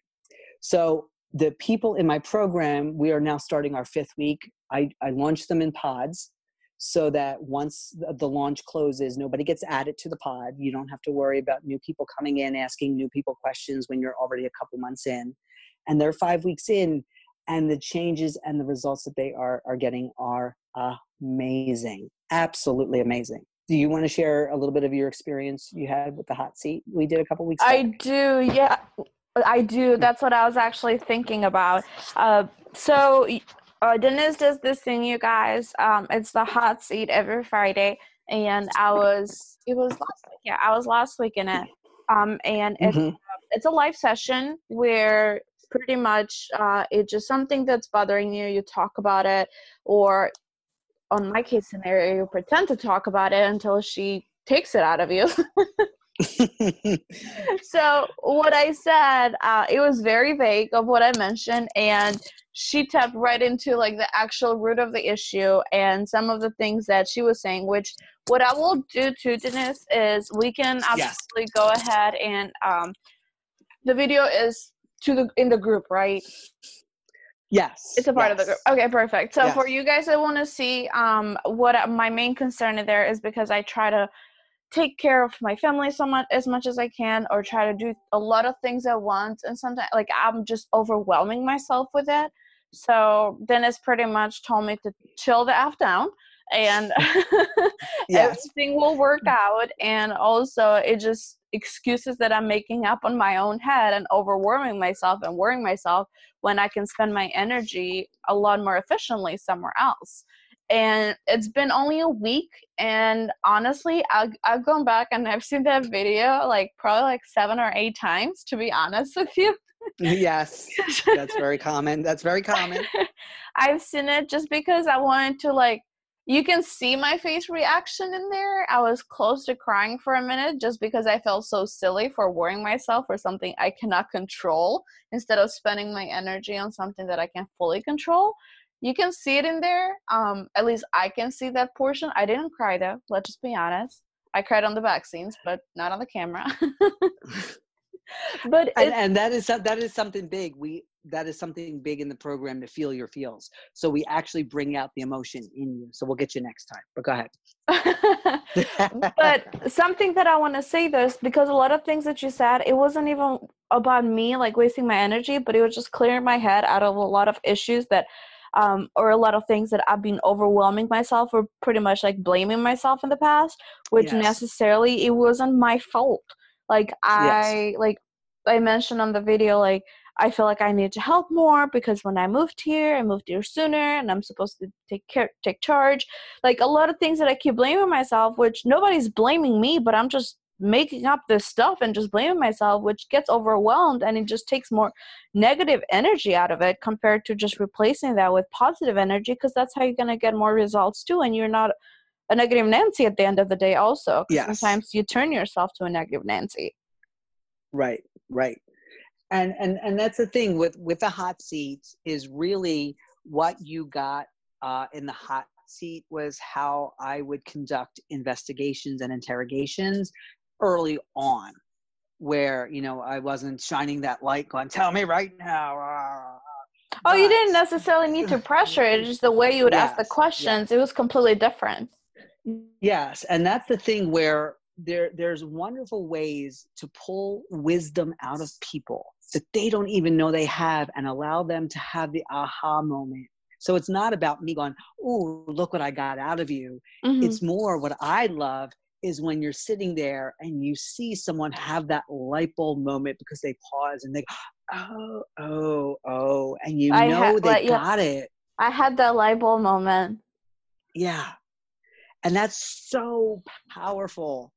so the people in my program, we are now starting our fifth week. I, I launch them in pods so that once the launch closes, nobody gets added to the pod. You don't have to worry about new people coming in, asking new people questions when you're already a couple months in. And they're five weeks in, and the changes and the results that they are, are getting are amazing. Absolutely amazing. Do you want to share a little bit of your experience you had with the hot seat we did a couple weeks ago? I do, yeah. I do. Hmm. That's what I was actually thinking about. Uh, so uh, Denise does this thing, you guys. Um, it's the hot seat every Friday, and I was it was last week. Yeah, I was last week in it. Um, and it's mm-hmm. it's a live session where pretty much uh, it's just something that's bothering you. You talk about it, or on my case scenario, you pretend to talk about it until she takes it out of you. (laughs) (laughs) so what I said, uh, it was very vague of what I mentioned, and she tapped right into like the actual root of the issue and some of the things that she was saying. Which what I will do to Denise is we can absolutely yes. go ahead and um, the video is to the in the group, right? Yes. It's a part yes. of the group. Okay, perfect. So yes. for you guys I want to see um what my main concern there is because I try to take care of my family so much as much as I can or try to do a lot of things at once and sometimes like I'm just overwhelming myself with it. So Denise pretty much told me to chill the F down and (laughs) (laughs) yes. everything will work out and also it just excuses that I'm making up on my own head and overwhelming myself and worrying myself when I can spend my energy a lot more efficiently somewhere else. And it's been only a week and honestly I, i've gone back and i've seen that video like probably like seven or eight times to be honest with you. Yes. That's very (laughs) common. That's very common. I've seen it just because i wanted to like you can see my face reaction in there i was close to crying for a minute just because i felt so silly for worrying myself for something i cannot control instead of spending my energy on something that i can fully control you can see it in there. Um, at least I can see that portion. I didn't cry though. Let's just be honest. I cried on the vaccines, but not on the camera. (laughs) (laughs) but and, and, that is that is something big. We that is something big in the program to feel your feels. So we actually bring out the emotion in you. So we'll get you next time. But go ahead. (laughs) but something that I want to say though is because a lot of things that you said, it wasn't even about me like wasting my energy, but it was just clearing my head out of a lot of issues that um, or a lot of things that I've been overwhelming myself or pretty much like blaming myself in the past, which yes. necessarily it wasn't my fault. Like I yes. like I mentioned on the video, like I feel like I need to help more because when I moved here, I moved here sooner and I'm supposed to take care take charge. Like a lot of things that I keep blaming myself, which nobody's blaming me, but I'm just making up this stuff and just blaming myself, which gets overwhelmed and it just takes more negative energy out of it compared to just replacing that with positive energy because that's how you're going to get more results too. And you're not a negative Nancy at the end of the day, also. Yes. Sometimes you turn yourself to a negative Nancy. Right, right. And, and and that's the thing with with the hot seats is really what you got uh, in the hot seat was how I would conduct investigations and interrogations early on where you know i wasn't shining that light going tell me right now. Oh but, you didn't necessarily need to pressure it. Just the way you would yes, ask the questions yes. it was completely different. Yes and that's the thing where there there's wonderful ways to pull wisdom out of people that they don't even know they have and allow them to have the aha moment so it's not about me going oh look what i got out of you mm-hmm. it's more what i love is when you're sitting there and you see someone have that light bulb moment because they pause and they go, oh, oh, oh, and you know ha- they got yeah, it. I had that light bulb moment. Yeah. And that's so powerful.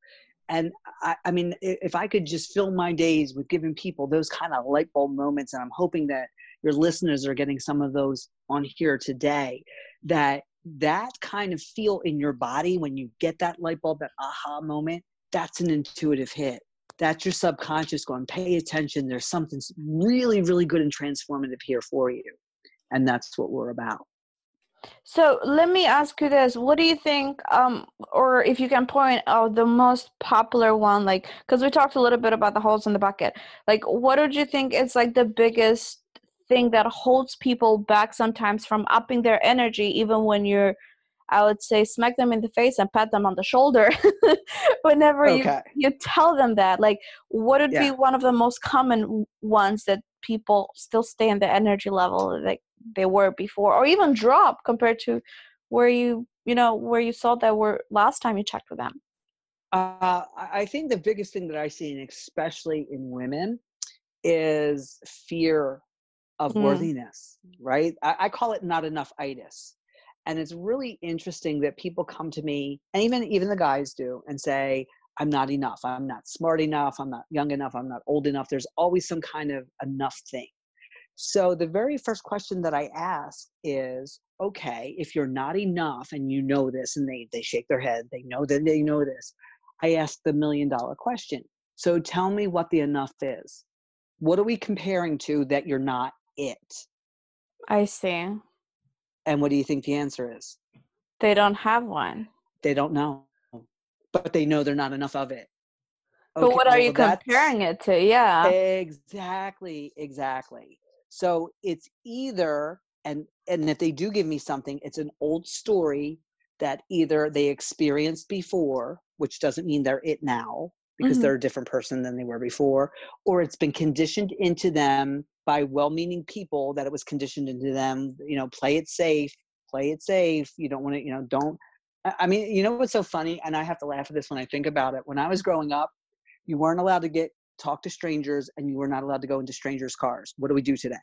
And I, I mean, if I could just fill my days with giving people those kind of light bulb moments, and I'm hoping that your listeners are getting some of those on here today, that that kind of feel in your body when you get that light bulb, that aha moment, that's an intuitive hit. That's your subconscious going, pay attention. There's something really, really good and transformative here for you. And that's what we're about. So let me ask you this: What do you think, um, or if you can point out the most popular one, like because we talked a little bit about the holes in the bucket. Like, what would you think is like the biggest thing that holds people back sometimes from upping their energy even when you're I would say smack them in the face and pat them on the shoulder (laughs) whenever okay. you, you tell them that. Like, what would yeah. be one of the most common ones that people still stay in the energy level like they were before, or even drop compared to where you, you know, where you saw that were last time you checked with them? Uh, I think the biggest thing that I see, and especially in women, is fear of mm. worthiness, right? I, I, call it not enough itis. And it's really interesting that people come to me, and even even the guys do, and say, I'm not enough. I'm not smart enough. I'm not young enough. I'm not old enough. There's always some kind of enough thing. So the very first question that I ask is, okay, if you're not enough and you know this, and they they shake their head, they know that they know this. I ask the million dollar question: So tell me what the enough is. What are we comparing to that you're not it? I see. And what do you think the answer is? They don't have one. They don't know, but they know they're not enough of it. Okay, but what are well, you comparing it to? Yeah. Exactly, exactly. So it's either and and if they do give me something, it's an old story that either they experienced before, which doesn't mean they're it now because mm-hmm. they're a different person than they were before, or it's been conditioned into them by well-meaning people that it was conditioned into them, you know, play it safe, play it safe. You don't want to, you know, don't I mean, you know what's so funny? And I have to laugh at this when I think about it. When I was growing up, you weren't allowed to get talk to strangers and you were not allowed to go into strangers' cars. What do we do today?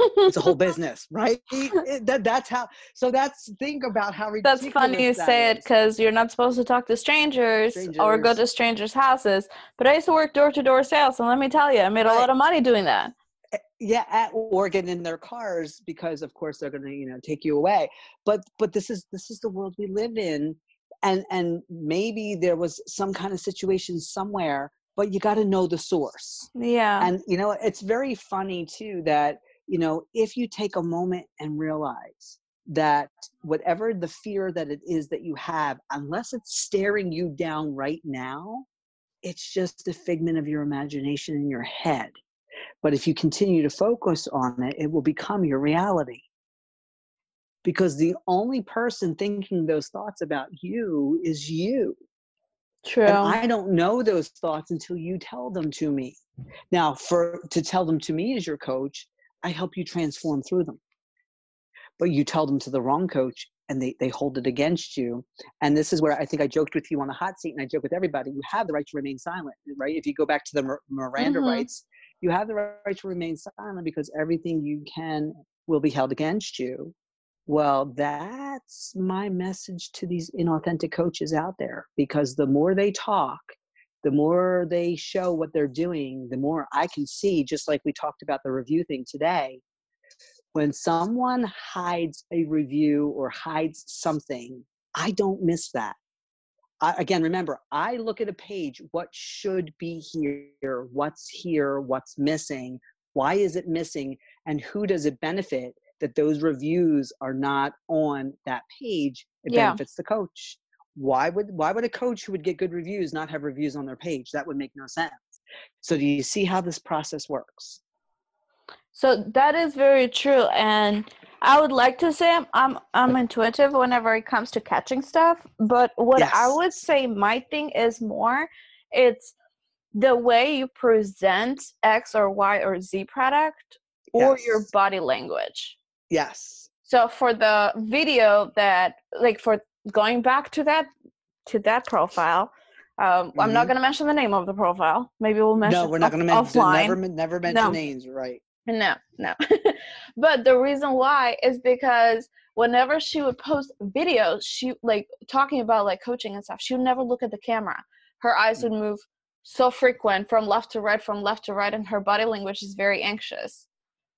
it's a whole (laughs) business, right? that, that's how. So that's think about how ridiculous. That's funny you that say is. it because you're not supposed to talk to strangers, strangers, or go to strangers' houses. But I used to work door to door sales, and let me tell you, I made right. a lot of money doing that. Eh, yeah, at, or get in their cars because, of course, they're going to you know take you away. But but this is this is the world we live in, and and maybe there was some kind of situation somewhere but you got to know the source. Yeah. And you know it's very funny too that you know if you take a moment and realize that whatever the fear that it is that you have unless it's staring you down right now it's just a figment of your imagination in your head. But if you continue to focus on it it will become your reality. Because the only person thinking those thoughts about you is you True. And I don't know those thoughts until you tell them to me. Now, for to tell them to me as your coach, I help you transform through them. But you tell them to the wrong coach and they, they hold it against you. And this is where I think I joked with you on the hot seat and I joke with everybody. You have the right to remain silent, right? If you go back to the Miranda mm-hmm. rights, you have the right to remain silent because everything you can will be held against you. Well, that's my message to these inauthentic coaches out there because the more they talk, the more they show what they're doing, the more I can see, just like we talked about the review thing today. When someone hides a review or hides something, I don't miss that. I, again, remember, I look at a page, what should be here, what's here, what's missing, why is it missing, and who does it benefit? That those reviews are not on that page it yeah. benefits the coach why would why would a coach who would get good reviews not have reviews on their page that would make no sense so do you see how this process works so that is very true and i would like to say i'm i'm, I'm intuitive whenever it comes to catching stuff but what yes. i would say my thing is more it's the way you present x or y or z product or yes. your body language Yes. So for the video that like for going back to that to that profile, um, mm-hmm. I'm not mm-hmm. going to mention the name of the profile. Maybe we'll mention. No, we're not going to mention. Never, never mention no. names. Right. No, no. (laughs) but the reason why is because whenever she would post videos, she like talking about like coaching and stuff. She would never look at the camera. Her eyes would move so frequent from left to right, from left to right, and her body language is very anxious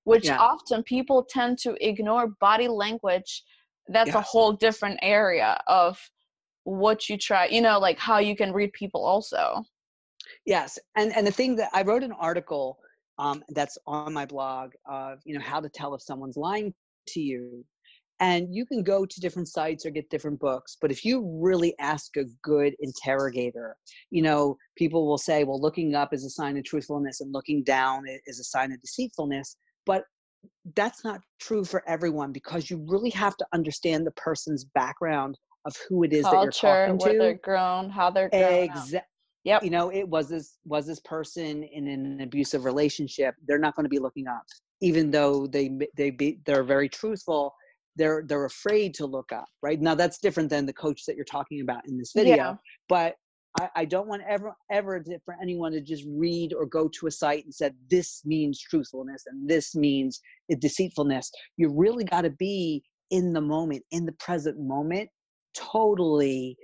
which yeah. often people tend to ignore body language that's yes. a whole different area of what you try you know like how you can read people also yes and and the thing that i wrote an article um, that's on my blog of you know how to tell if someone's lying to you and you can go to different sites or get different books but if you really ask a good interrogator you know people will say well looking up is a sign of truthfulness and looking down is a sign of deceitfulness but that's not true for everyone because you really have to understand the person's background of who it is Culture, that you're talking to. Where they're grown, how they're grown. Exactly. Yep. You know, it was this was this person in an abusive relationship. They're not going to be looking up, even though they they be they're very truthful. They're they're afraid to look up, right? Now that's different than the coach that you're talking about in this video. Yeah. But I, I don't want ever ever for anyone to just read or go to a site and said this means truthfulness and this means deceitfulness. You really got to be in the moment, in the present moment, totally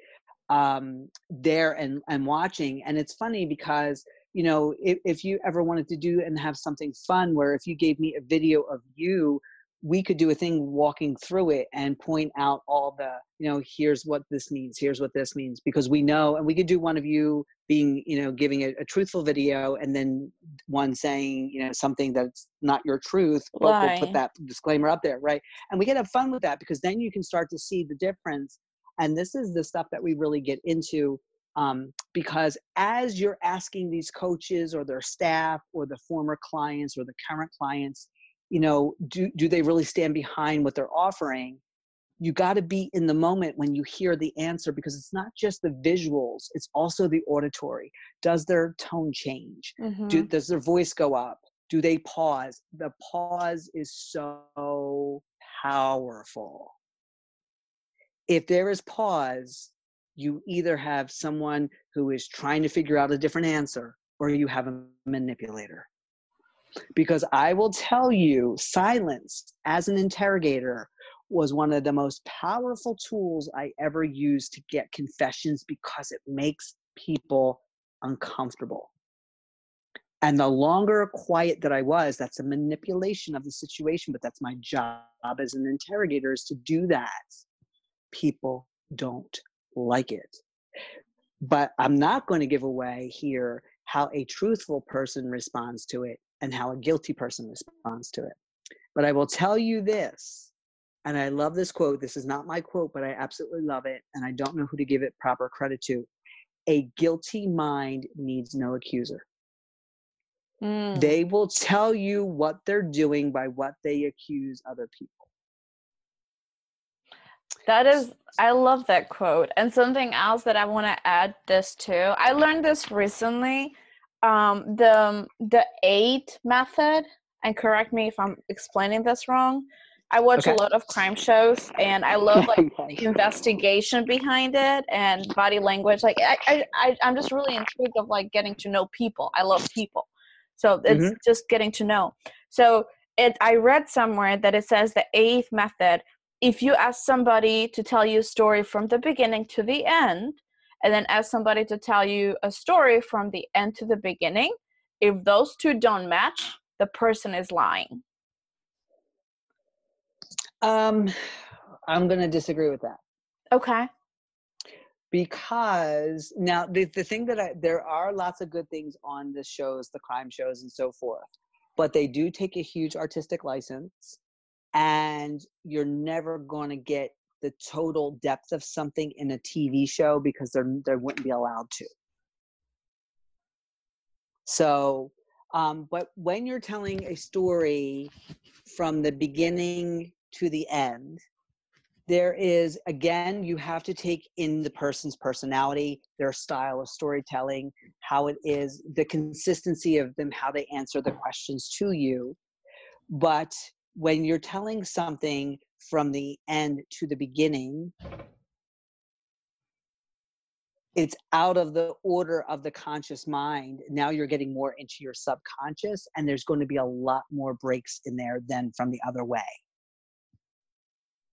um, there and and watching. And it's funny because you know if, if you ever wanted to do and have something fun, where if you gave me a video of you we could do a thing walking through it and point out all the you know here's what this means here's what this means because we know and we could do one of you being you know giving a, a truthful video and then one saying you know something that's not your truth but we'll put that disclaimer up there right? And we can have fun with that because then you can start to see the difference and this is the stuff that we really get into um, because as you're asking these coaches or their staff or the former clients or the current clients you know do do they really stand behind what they're offering? You got to be in the moment when you hear the answer because it's not just the visuals it's also the auditory. Does their tone change? Mm-hmm. do, does their voice go up? Do they pause? The pause is so powerful. If there is pause you either have someone who is trying to figure out a different answer or you have a manipulator because I will tell you, silence as an interrogator was one of the most powerful tools I ever used to get confessions because it makes people uncomfortable. And the longer quiet that I was, that's a manipulation of the situation, but that's my job as an interrogator is to do that. People don't like it. But I'm not going to give away here how a truthful person responds to it and how a guilty person responds to it. But I will tell you this, and I love this quote. This is not my quote, but I absolutely love it, and I don't know who to give it proper credit to. A guilty mind needs no accuser. Mm. They will tell you what they're doing by what they accuse other people. That is, I love that quote. And something else that I want to add this to. I learned this recently um, the the eight method and correct me if i'm explaining this wrong i watch okay. a lot of crime shows and i love like (laughs) the investigation behind it and body language like I, I, I i'm just really intrigued of like getting to know people i love people so it's mm-hmm. just getting to know so it i read somewhere that it says the eighth method if you ask somebody to tell you a story from the beginning to the end and then ask somebody to tell you a story from the end to the beginning. If those two don't match, the person is lying. Um, I'm going to disagree with that. Okay. Because now the, the thing that I, there are lots of good things on the shows, the crime shows and so forth, but they do take a huge artistic license and you're never going to get the total depth of something in a TV show because they're they wouldn't be allowed to. So, um, but when you're telling a story from the beginning to the end, there is again you have to take in the person's personality, their style of storytelling, how it is, the consistency of them, how they answer the questions to you. But when you're telling something from the end to the beginning. It's out of the order of the conscious mind. Now you're getting more into your subconscious and there's going to be a lot more breaks in there than from the other way.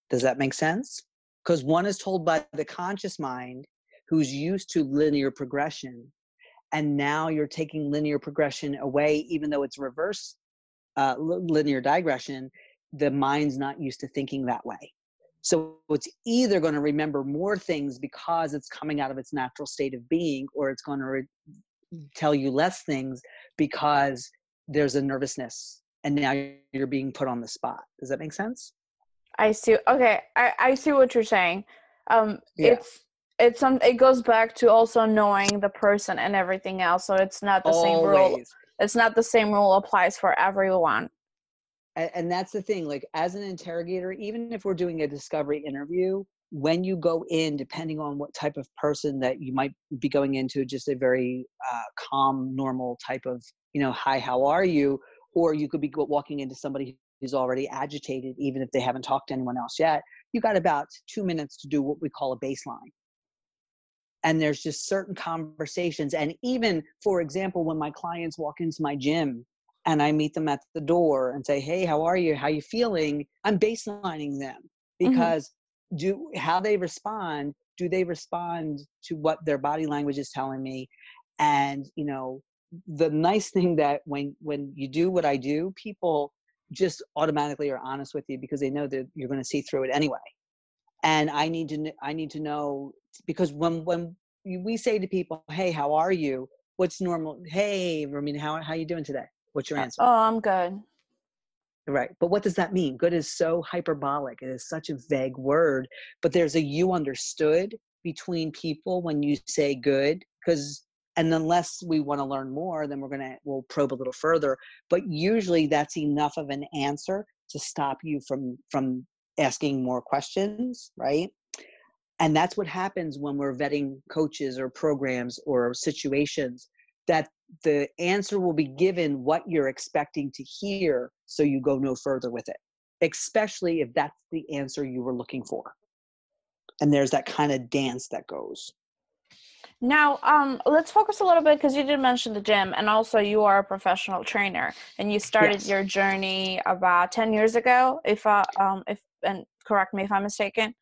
Does that make sense? Because one is told by the conscious mind who's used to linear progression and now you're taking linear progression away even though it's reverse uh, linear digression the mind's not used to thinking that way. So it's either going to remember more things because it's coming out of its natural state of being, or it's going to re- tell you less things because there's a nervousness and now you're being put on the spot. Does that make sense? I see. Okay, I, I see what you're saying. Um, yeah. It's it's some. It goes back to also knowing the person and everything else. So it's not the Always. same rule. It's not the same rule applies for everyone and, and that's the thing like as an interrogator even if we're doing a discovery interview when you go in depending on what type of person that you might be going into just a very uh, calm normal type of you know hi how are you? or you could be walking into somebody who's already agitated even if they haven't talked to anyone else yet you got about two minutes to do what we call a baseline. And there's just certain conversations and even for example when my clients walk into my gym and I meet them at the door and say, "Hey, how are you? How you feeling?" I'm baselining them mm-hmm. because mm-hmm. do how they respond. Do they respond to what their body language is telling me? And you know, the nice thing that when when you do what I do, people just automatically are honest with you because they know that you're going to see through it anyway and i need to i need to know because when when we say to people hey how are you what's normal hey Romina, how how you doing today what's your uh, answer? oh i'm good. Right but what does that mean? Good is so hyperbolic it is such a vague word but there's a you understood between people when you say good because and unless we want to learn more then we're going to we'll probe a little further but usually that's enough of an answer to stop you from from asking more questions right? And that's what happens when we're vetting coaches or programs or situations that the answer will be given what you're expecting to hear so you go no further with it especially if that's the answer you were looking for and there's that kind of dance that goes now, um, let's focus a little bit because you did mention the gym, and also you are a professional trainer, and you started yes. your journey about ten years ago. If uh, um, if and correct me if I'm mistaken.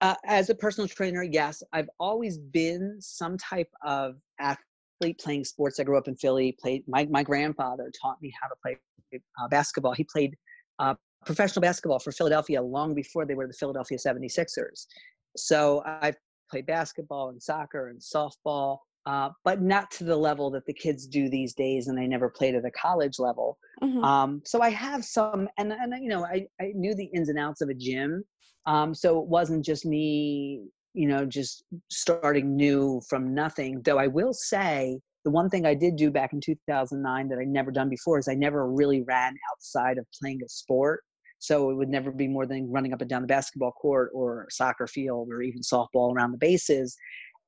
Uh, as a personal trainer, yes, I've always been some type of athlete playing sports. I grew up in Philly. Played my my grandfather taught me how to play uh, basketball. He played uh, professional basketball for Philadelphia long before they were the Philadelphia 76ers. So I've play basketball and soccer and softball, uh, but not to the level that the kids do these days. And I never played at a college level. Mm-hmm. Um, so I have some, and, and you know, I, I knew the ins and outs of a gym. Um, so it wasn't just me, you know, just starting new from nothing. Though I will say, the one thing I did do back in 2009 that I'd never done before is I never really ran outside of playing a sport. So it would never be more than running up and down the basketball court or soccer field or even softball around the bases.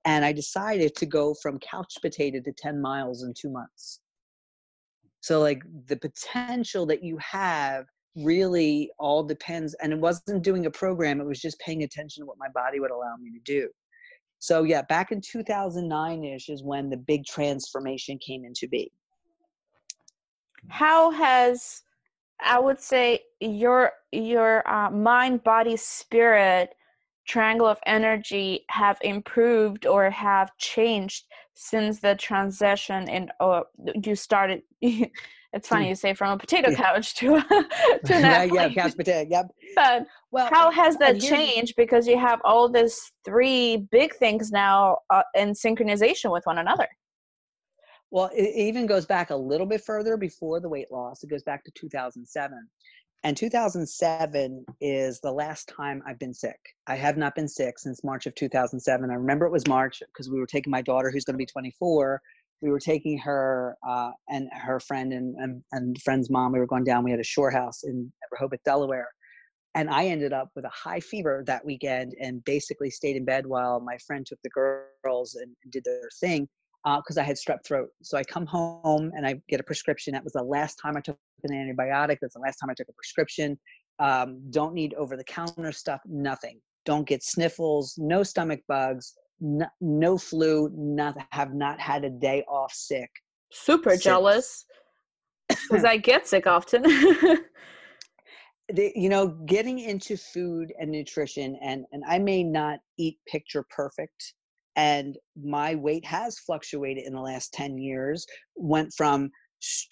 And I decided to go from couch potato to 10 miles in two months. So, like, the potential that you have really all depends. And it wasn't doing a program, it was just paying attention to what my body would allow me to do. So, yeah, back in 2009 ish is when the big transformation came into being. How has I would say your your uh, mind, body, spirit triangle of energy have improved or have changed since the transition and uh, you started. (laughs) it's funny hmm. you say from a potato couch to (laughs) to (laughs) an yeah, yeah, couch potato. Yep. But well, how has that changed? Because you have all these three big things now uh, in synchronization with one another. Well, it even goes back a little bit further before the weight loss. It goes back to 2007. And 2007 is the last time I've been sick. I have not been sick since March of 2007. I remember it was March because we were taking my daughter, who's going to be 24. We were taking her uh, and her friend and, and, and friend's mom. We were going down. We had a shore house in Rehoboth, Delaware. And I ended up with a high fever that weekend and basically stayed in bed while my friend took the girls and, did their thing because uh, I had strep throat. So I come home and I get a prescription. That was the last time I took an antibiotic. That's the last time I took a prescription. Um, don't need over the counter stuff, nothing. Don't get sniffles, no stomach bugs, no, no flu, not, have not had a day off sick. Super sick. jealous because I get sick (laughs) often. (laughs) the, you know, getting into food and nutrition, and, and I may not eat picture perfect and my weight has fluctuated in the last 10 years went from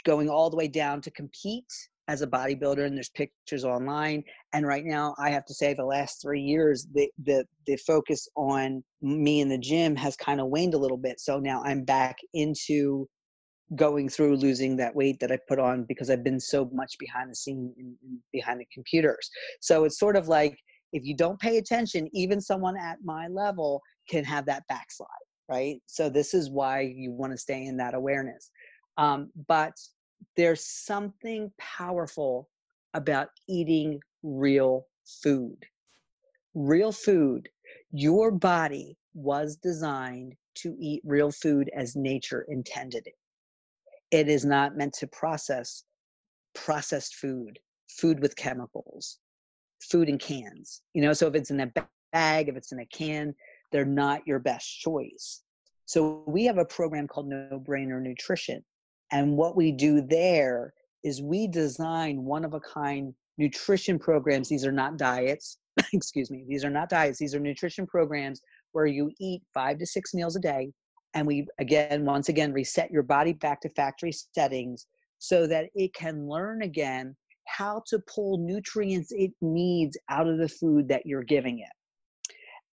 going all the way down to compete as a bodybuilder and there's pictures online and right now i have to say the last three years the the, the focus on me in the gym has kind of waned a little bit so now i'm back into going through losing that weight that i put on because i've been so much behind the scene in, in, behind the computers so it's sort of like if you don't pay attention even someone at my level can have that backslide, right? So this is why you want to stay in that awareness. Um, but there's something powerful about eating real food. Real food, your body was designed to eat real food as nature intended it. It is not meant to process processed food, food with chemicals, food in cans. You know, so if it's in a bag, if it's in a can, they're not your best choice. So we have a program called No Brainer Nutrition. And what we do there is we design one of a kind nutrition programs. These are not diets. (laughs) Excuse me. These are not diets. These are nutrition programs where you eat five to six meals a day. And we, again, once again, reset your body back to factory settings so that it can learn again how to pull nutrients it needs out of the food that you're giving it.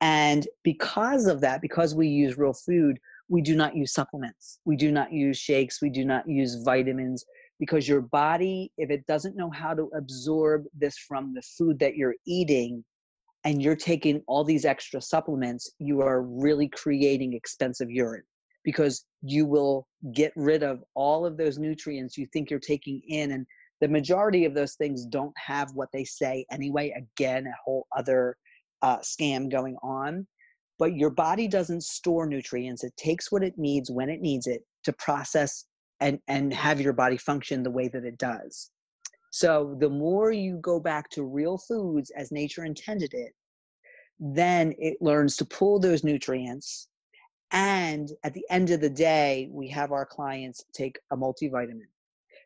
And because of that, because we use real food, we do not use supplements. We do not use shakes. We do not use vitamins because your body, if it doesn't know how to absorb this from the food that you're eating, and you're taking all these extra supplements, you are really creating expensive urine because you will get rid of all of those nutrients you think you're taking in. And the majority of those things don't have what they say anyway. Again, a whole other uh, scam going on. But your body doesn't store nutrients, it takes what it needs when it needs it to process and, and have your body function the way that it does. So the more you go back to real foods as nature intended it, then it learns to pull those nutrients. And at the end of the day, we have our clients take a multivitamin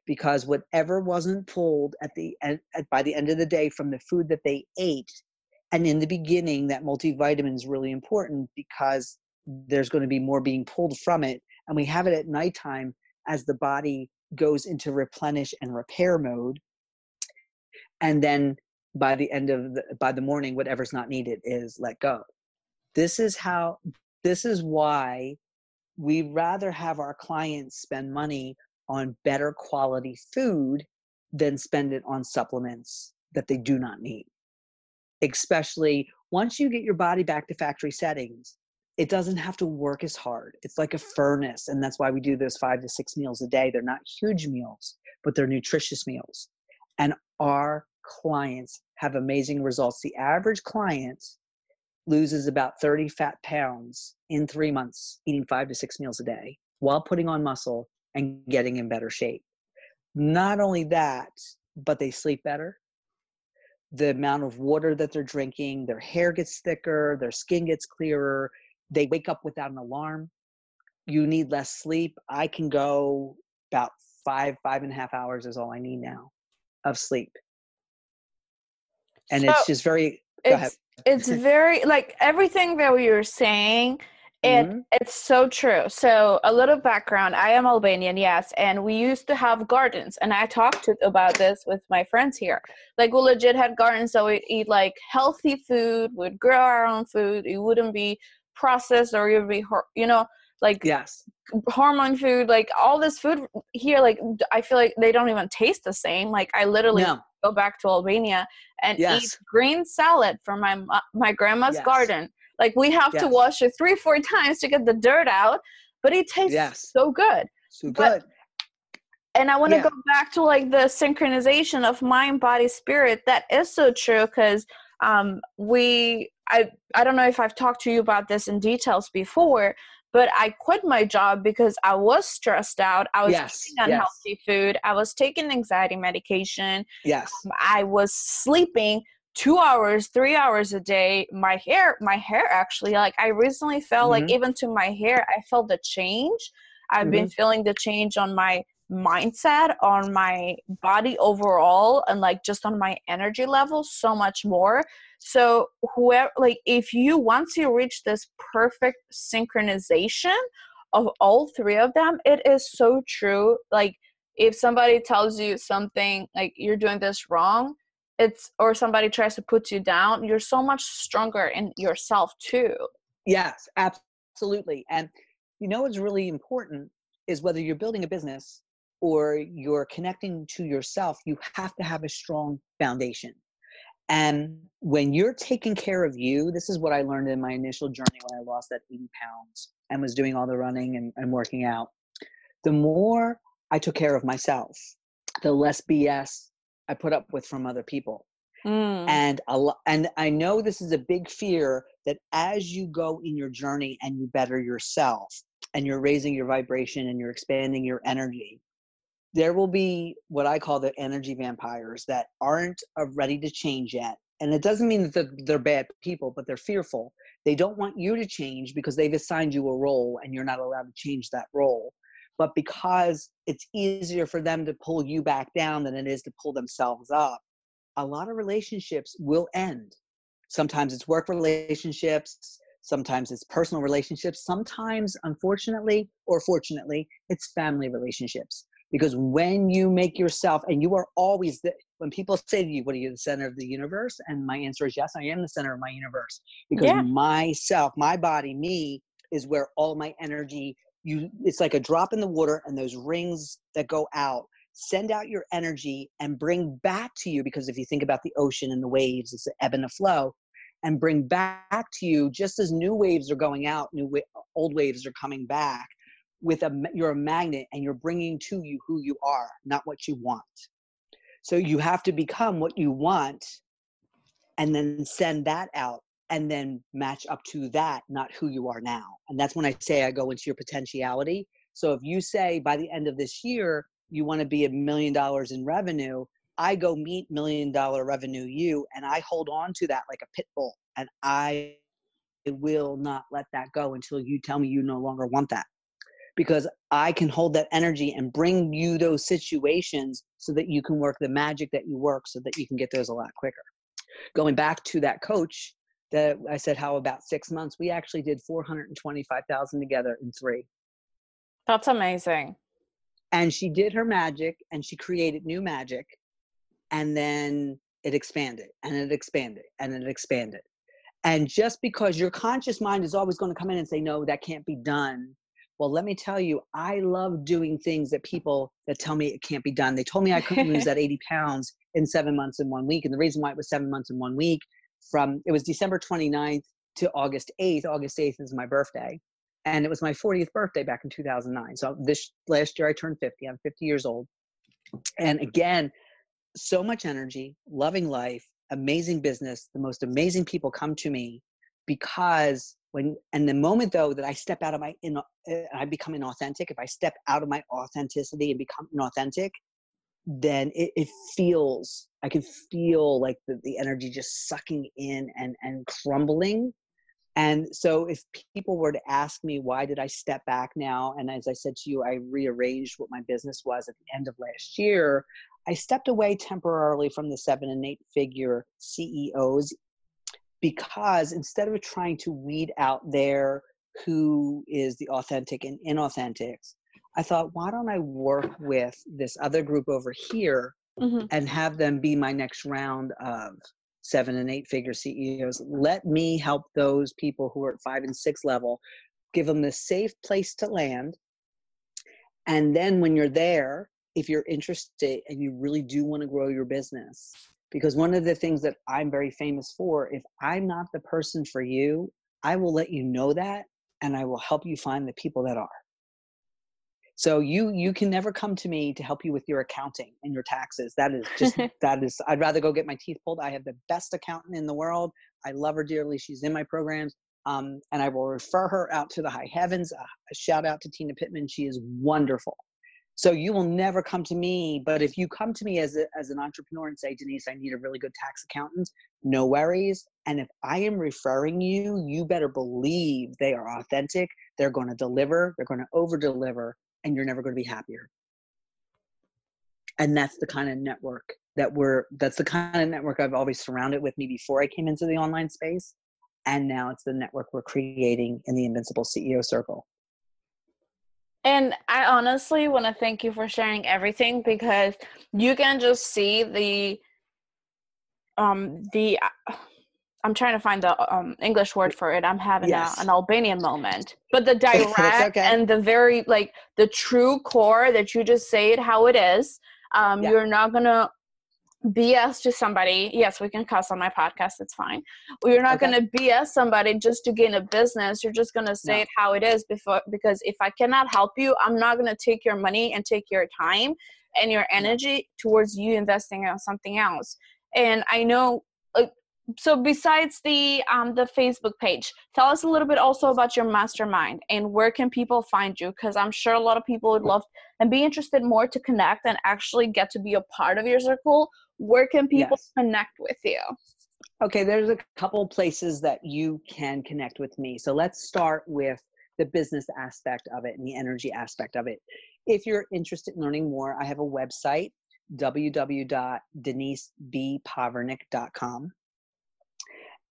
because whatever wasn't pulled at the end, by the end of the day from the food that they ate, and in the beginning, that multivitamin is really important because there's going to be more being pulled from it. And we have it at nighttime as the body goes into replenish and repair mode and then by the end of the by the morning whatever's not needed is let go this is how this is why we rather have our clients spend money on better quality food than spend it on supplements that they do not need especially once you get your body back to factory settings it doesn't have to work as hard it's like a furnace and that's why we do those five to six meals a day they're not huge meals but they're nutritious meals and our clients have amazing results. The average client loses about 30 fat pounds in three months, eating five to six meals a day while putting on muscle and getting in better shape. Not only that, but they sleep better. The amount of water that they're drinking, their hair gets thicker, their skin gets clearer, they wake up without an alarm. You need less sleep. I can go about five, five and a half hours is all I need now of sleep and so it's just very it's it's (laughs) very like everything that we were saying it mm-hmm. it's so true so a little background i am albanian yes and we used to have gardens and i talked to, about this with my friends here like we legit had gardens so we'd eat like healthy food we'd grow our own food it wouldn't be processed or it would be you know like yes hormone food like all this food here like i feel like they don't even taste the same like i literally no. go back to albania and yes. eat green salad from my my grandma's yes. garden like we have yes. to wash it three four times to get the dirt out but it tastes yes. so good so good but, and i want to yeah. go back to like the synchronization of mind body spirit that is so true because um we i i don't know if i've talked to you about this in details before but I quit my job because I was stressed out. I was yes, eating unhealthy yes. food. I was taking anxiety medication. Yes. Um, I was sleeping two hours, three hours a day. My hair, my hair actually, like I recently felt mm-hmm. like even to my hair, I felt the change. I've mm-hmm. been feeling the change on my mindset, on my body overall, and like just on my energy level so much more. So whoever like if you once you reach this perfect synchronization of all three of them, it is so true. Like if somebody tells you something like you're doing this wrong, it's or somebody tries to put you down, you're so much stronger in yourself too. Yes, absolutely. And you know what's really important is whether you're building a business or you're connecting to yourself, you have to have a strong foundation. And when you're taking care of you, this is what I learned in my initial journey when I lost that 80 pounds and was doing all the running and, and working out. The more I took care of myself, the less BS I put up with from other people. Mm. And a lo- and I know this is a big fear that as you go in your journey and you better yourself and you're raising your vibration and you're expanding your energy, there will be what I call the energy vampires that aren't ready to change yet. And it doesn't mean that they're bad people, but they're fearful. They don't want you to change because they've assigned you a role and you're not allowed to change that role. But because it's easier for them to pull you back down than it is to pull themselves up, a lot of relationships will end. Sometimes it's work relationships, sometimes it's personal relationships, sometimes, unfortunately or fortunately, it's family relationships because when you make yourself and you are always the, when people say to you what are you the center of the universe and my answer is yes i am the center of my universe because yeah. myself my body me is where all my energy you it's like a drop in the water and those rings that go out send out your energy and bring back to you because if you think about the ocean and the waves it's the ebb and the flow and bring back to you just as new waves are going out new wa- old waves are coming back with a you're a magnet and you're bringing to you who you are not what you want. So you have to become what you want and then send that out and then match up to that not who you are now and that's when i say i go into your potentiality so if you say by the end of this year you want to be a million dollars in revenue i go meet million dollar revenue you and i hold on to that like a pit bull and i will not let that go until you tell me you no longer want that because I can hold that energy and bring you those situations so that you can work the magic that you work so that you can get those a lot quicker. Going back to that coach that I said how about 6 months we actually did 425,000 together in 3. That's amazing. And she did her magic and she created new magic and then it expanded and it expanded and it expanded. And just because your conscious mind is always going to come in and say, no, that can't be done, well, let me tell you, I love doing things that people that tell me it can't be done. They told me I couldn't lose (laughs) that 80 pounds in seven months in one week. And the reason why it was seven months in one week from it was December 29th to August 8th. August 8th is my birthday. And it was my 40th birthday back in 2009. So this last year I turned 50. I'm 50 years old. And again, so much energy, loving life, amazing business. The most amazing people come to me because when and the moment though that i step out of my in uh, i become inauthentic if i step out of my authenticity and become inauthentic then it, it feels i can feel like the, the energy just sucking in and and crumbling. And so if people were to ask me why did i step back now? and as i said to you i rearranged what my business was at the end of last year i stepped away temporarily from the seven and eight figure ceos because instead of trying to weed out there who is the authentic and inauthentics, I thought, why don't I work with this other group over here mm-hmm. and have them be my next round of seven and eight figure CEOs? Let me help those people who are at five and six level, give them the safe place to land. And then when you're there, if you're interested and you really do want to grow your business, because one of the things that I'm very famous for, if I'm not the person for you, I will let you know that and I will help you find the people that are. So you you can never come to me to help you with your accounting and your taxes. That is just (laughs) that is I'd rather go get my teeth pulled. I have the best accountant in the world. I love her dearly. She's in my programs. Um, and I will refer her out to the high heavens. Uh, a shout out to Tina Pittman. She is wonderful. So you will never come to me. But if you come to me as, a, as an entrepreneur and say, Denise, I need a really good tax accountant, no worries. And if I am referring you, you better believe they are authentic. They're going to deliver, they're going to over deliver, and you're never going to be happier. And that's the kind of network that we're, that's the kind of network I've always surrounded with me before I came into the online space. And now it's the network we're creating in the Invincible CEO Circle. And I honestly want to thank you for sharing everything because you can just see the um the uh, I'm trying to find the um, English word for it. I'm having yes. a, an Albanian moment, but the (laughs) direct okay. and the very like the true core that you just say it how it is. Um, yeah. You're not gonna BS to somebody. Yes, we can cuss on my podcast. It's fine. You're not okay. going to BS somebody just to gain a business. You're just going to say no. it how it is before because if I cannot help you, I'm not going to take your money and take your time and your energy towards you investing in something else. And I know so besides the um, the facebook page tell us a little bit also about your mastermind and where can people find you? Because i'm sure a lot of people would love and be interested more to connect and actually get to be a part of your circle. Where can people yes. connect with you? Okay there's a couple places that you can connect with me. So let's start with the business aspect of it and the energy aspect of it. If you're interested in learning more i have a website www.denisebpavernick.com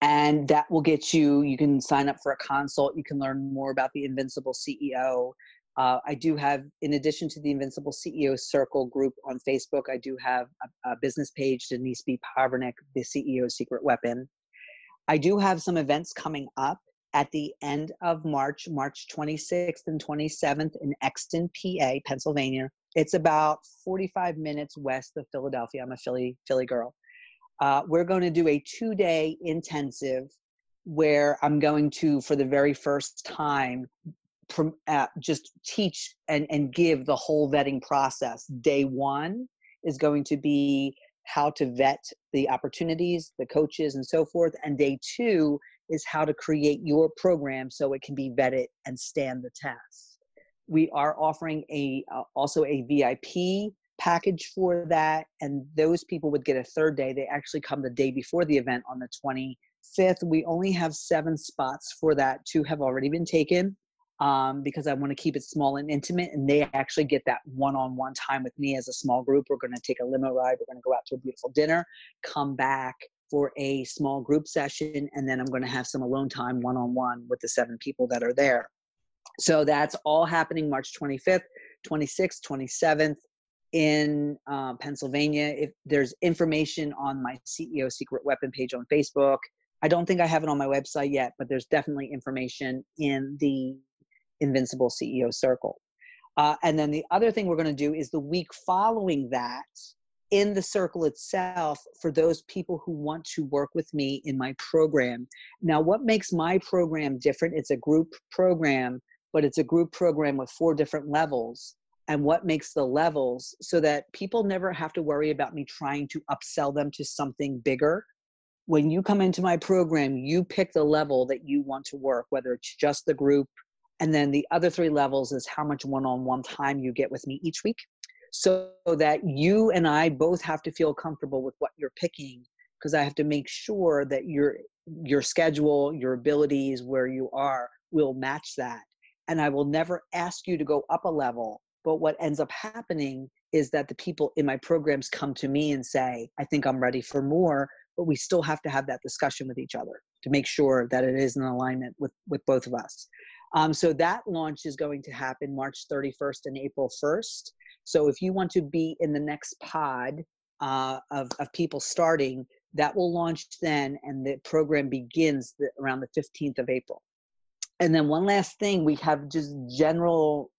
and that will get you you can sign up for a consult you can learn more about the invincible ceo Uh, I do have, in addition to the Invincible CEO Circle group on Facebook, I do have a, a business page, Denise B. Pavernick, the CEO Secret Weapon. I do have some events coming up at the end of March, March 26th and 27th in Exton, PA, Pennsylvania. It's about 45 minutes west of Philadelphia. I'm a Philly Philly girl. Uh, we're going to do a two-day intensive where I'm going to, for the very first time, uh, just teach and, and give the whole vetting process. Day one is going to be how to vet the opportunities, the coaches, and so forth. And day two is how to create your program so it can be vetted and stand the test. We are offering a uh, also a VIP package for that, and those people would get a third day. They actually come the day before the event on the 25th. We only have seven spots for that. Two have already been taken um, because I want to keep it small and intimate. And they actually get that one on one time with me as a small group. We're going to take a limo ride, we're going to go out to a beautiful dinner, come back for a small group session, and then I'm going to have some alone time one on one with the seven people that are there. So that's all happening March 25th, 26th, 27th in uh, Pennsylvania. If there's information on my CEO Secret Weapon page on Facebook, I don't think I have it on my website yet, but there's definitely information in the Invincible CEO Circle. Uh, and then the other thing we're going to do is the week following that, in the circle itself, for those people who want to work with me in my program. Now, what makes my program different? It's a group program, but it's a group program with four different levels. And what makes the levels so that people never have to worry about me trying to upsell them to something bigger when you come into my program, you pick the level that you want to work, whether it's just the group, and then the other three levels is how much one on one time you get with me each week so that you and I both have to feel comfortable with what you're picking because I have to make sure that your your schedule, your abilities where you are will match that. And I will never ask you to go up a level, but what ends up happening is that the people in my programs come to me and say, I think I'm ready for more, but we still have to have that discussion with each other to make sure that it is in alignment with with both of us. Um, so that launch is going to happen March 31st and April 1st. So if you want to be in the next pod uh, of, of people starting, that will launch then, and the program begins the, around the 15th of April. And then one last thing, we have just general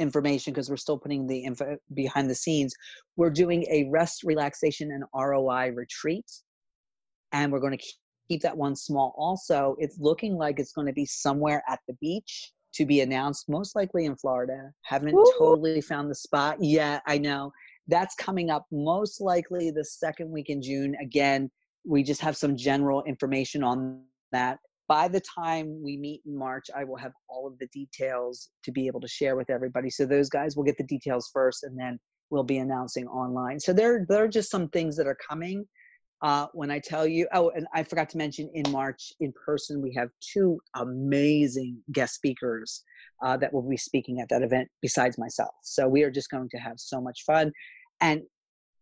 information because we're still putting the info behind the scenes. We're doing a rest, relaxation, and ROI retreat, and we're going to keep that one small. Also, it's looking like it's going to be somewhere at the beach to be announced, most likely in Florida. Haven't totally found the spot yet. I know that's coming up most likely the second week in June. Again, we just have some general information on that. By the time we meet in March, I will have all of the details to be able to share with everybody. So those guys will get the details first, and then we'll be announcing online. So there, there are just some things that are coming uh, when I tell you, oh, and I forgot to mention in March in person, we have two amazing guest speakers uh, that will be speaking at that event besides myself. So we are just going to have so much fun. And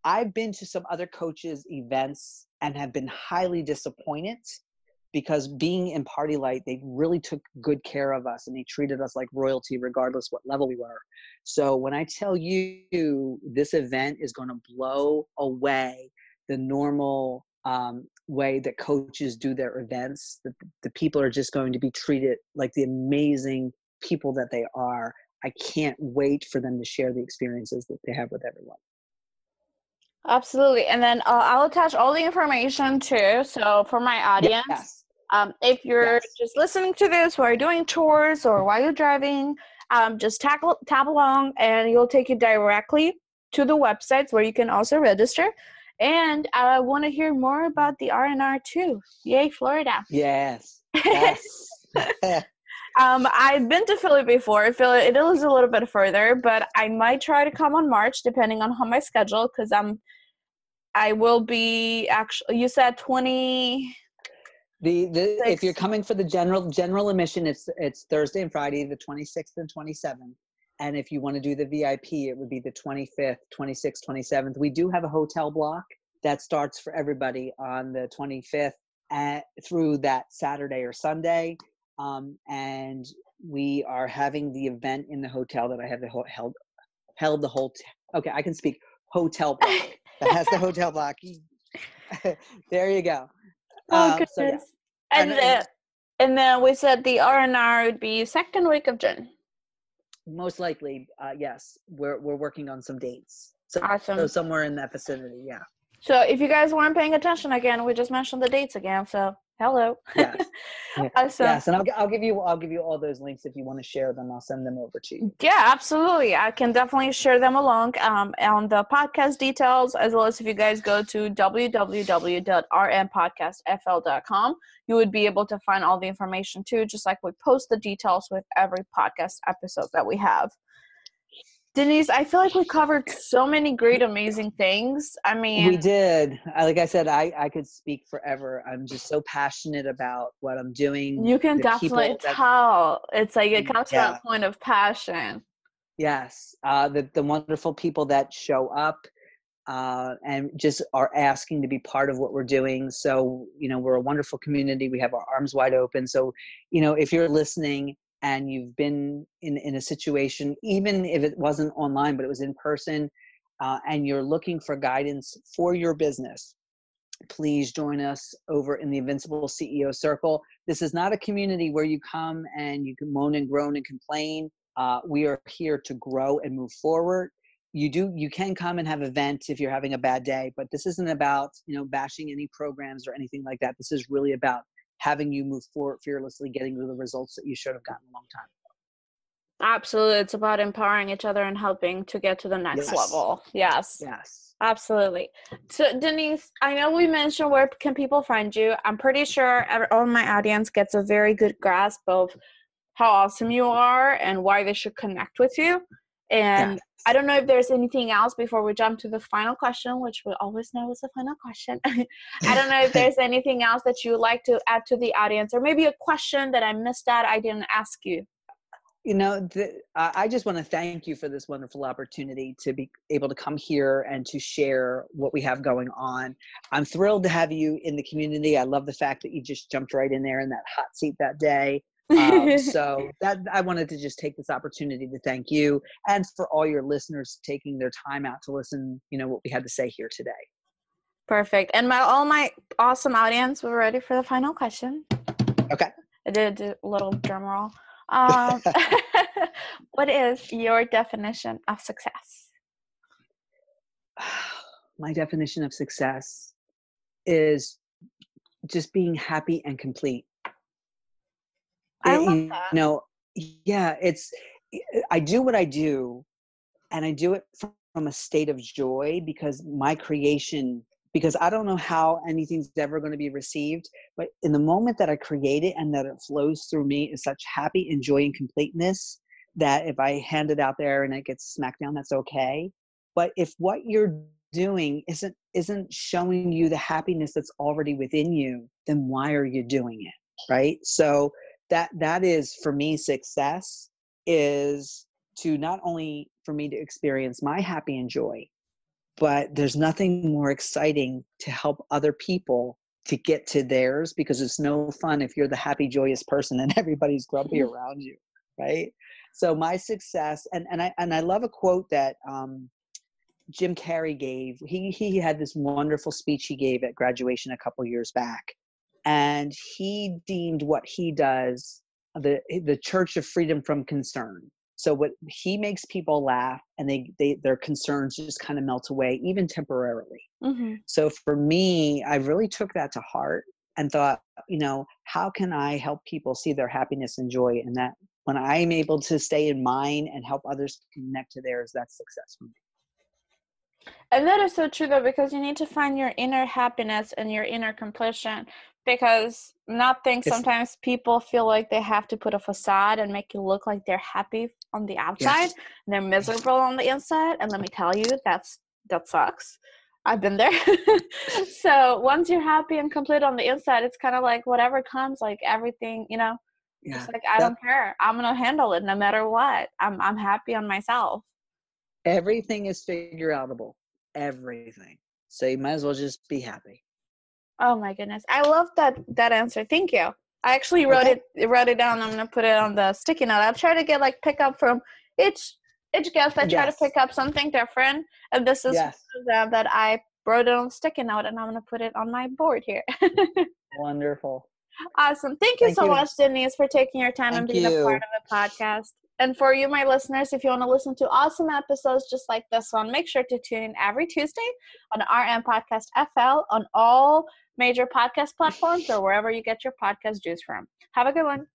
I've been to some other coaches' events and have been highly disappointed because being in PartyLite, they really took good care of us and they treated us like royalty regardless what level we were. So when I tell you this event is going to blow away the normal um, way that coaches do their events. The, the people are just going to be treated like the amazing people that they are. I can't wait for them to share the experiences that they have with everyone. Absolutely. And then uh, I'll attach all the information too. So for my audience, yes. um, if you're yes. just listening to this while you're doing chores or while you're driving, um, just tap, tap along and you'll take you directly to the websites where you can also register. And I want to hear more about the R&R too. Yay, Florida. Yes. Yes. (laughs) um, I've been to Philly before. Philly, it is a little bit further, but I might try to come on March, depending on how my schedule, because I'm, I will be actually. You said twenty. The, the if you're coming for the general general admission, it's it's Thursday and Friday, the 26th and 27th. And if you want to do the VIP, it would be the 25th, 26th, 27th. We do have a hotel block that starts for everybody on the 25th at, through that Saturday or Sunday. Um, and we are having the event in the hotel that I have the ho- held held the whole. T- okay, I can speak hotel block (laughs) that has the hotel block. (laughs) there you go. Oh um, goodness! So, yeah. And, and then, and then we said the R and R would be second week of June. Most likely, uh, yes. We're we're working on some dates. So, awesome. So somewhere in that vicinity, yeah. So if you guys weren't paying attention again, we just mentioned the dates again. So hello. Yes. (laughs) awesome. Yes, and I'll, I'll give you I'll give you all those links if you want to share them. I'll send them over to you. Yeah, absolutely. I can definitely share them along um, on the podcast details, as well as if you guys go to www.rmpodcastfl.com, you would be able to find all the information too, just like we post the details with every podcast episode that we have. Denise, I feel like we covered so many great, amazing things. I mean, we did. Like I said, I, I could speak forever. I'm just so passionate about what I'm doing. You can definitely tell. it's like it comes yeah. from a point of passion. Yes. Uh, the, the wonderful people that show up uh, and just are asking to be part of what we're doing. So, you know, we're a wonderful community. We have our arms wide open. So, you know, if you're listening and you've been in, in a situation, even if it wasn't online, but it was in person, uh, and you're looking for guidance for your business, please join us over in the Invincible CEO Circle. This is not a community where you come and you can moan and groan and complain. Uh, we are here to grow and move forward. You do you can come and have events if you're having a bad day, but this isn't about you know bashing any programs or anything like that. This is really about having you move forward fearlessly, getting to the results that you should have gotten a long time ago. Absolutely. It's about empowering each other and helping to get to the next yes. level. Yes. Yes. Absolutely. So, Denise, I know we mentioned where can people find you. I'm pretty sure all my audience gets a very good grasp of how awesome you are and why they should connect with you. And yes. I don't know if there's anything else before we jump to the final question, which we always know is the final question. (laughs) I don't know if (laughs) there's anything else that you would like to add to the audience, or maybe a question that I missed out I didn't ask you. You know, the, I just want to thank you for this wonderful opportunity to be able to come here and to share what we have going on. I'm thrilled to have you in the community. I love the fact that you just jumped right in there in that hot seat that day. Um, (laughs) so that I wanted to just take this opportunity to thank you and for all your listeners taking their time out to listen. You know what we had to say here today. Perfect. And my all my awesome audience, we're ready for the final question. Okay. I did a little drum roll. Um, (laughs) what is your definition of success? (sighs) My definition of success is just being happy and complete I love you that. know, yeah, it's eh, eh, I do what I do, and I do it from a state of joy because my creation. Because I don't know how anything's ever going to be received, but in the moment that I create it and that it flows through me is such happy and joy and completeness that if I hand it out there and it gets smacked down, that's okay. But if what you're doing isn't isn't showing you the happiness that's already within you, then why are you doing it? Right? So that that is for me success is to not only for me to experience my happy and joy but there's nothing more exciting to help other people to get to theirs because it's no fun if you're the happy joyous person and (laughs) everybody's grumpy (laughs) around you right? So my success and and i and i love a quote that um jim carrey gave. He he had this wonderful speech he gave at graduation a couple years back and he deemed what he does the the church of freedom from concern. So what he makes people laugh and they, they their concerns just kind of melt away even temporarily. Mm-hmm. so for me i really took that to heart and thought you know how can i help people see their happiness and joy and that when i'm able to stay in mine and help others connect to theirs that's success for me. And that is so true though because you need to find your inner happiness and your inner completion because not think sometimes people feel like they have to put a facade and make you look like they're happy on the outside yes. and they're miserable on the inside and let me tell you that's that sucks. I've been there. (laughs) (laughs) So once you're happy and complete on the inside it's kind of like whatever comes like everything you know? Yeah. it's like i don't care. I'm gonna handle it no matter what. I'm i'm happy on myself. Everything is figure outable. Everything. So you might as well just be happy Oh my goodness. I love that that answer. Thank you. I actually wrote okay. it wrote it down. I'm gonna put it on the sticky note. I'll try to get like pick up from each each guest. I try yes. to pick up something different, and this is yes. that I wrote it on sticky note, and I'm gonna put it on my board here. (laughs) Wonderful. Awesome. Thank you Thank so you. much, Denise, for taking your time Thank and being you. a part of the podcast. And for you, my listeners, if you want to listen to awesome episodes just like this one, make sure to tune in every Tuesday on RM Podcast FL on all major podcast platforms or wherever you get your podcast juice from. Have a good one.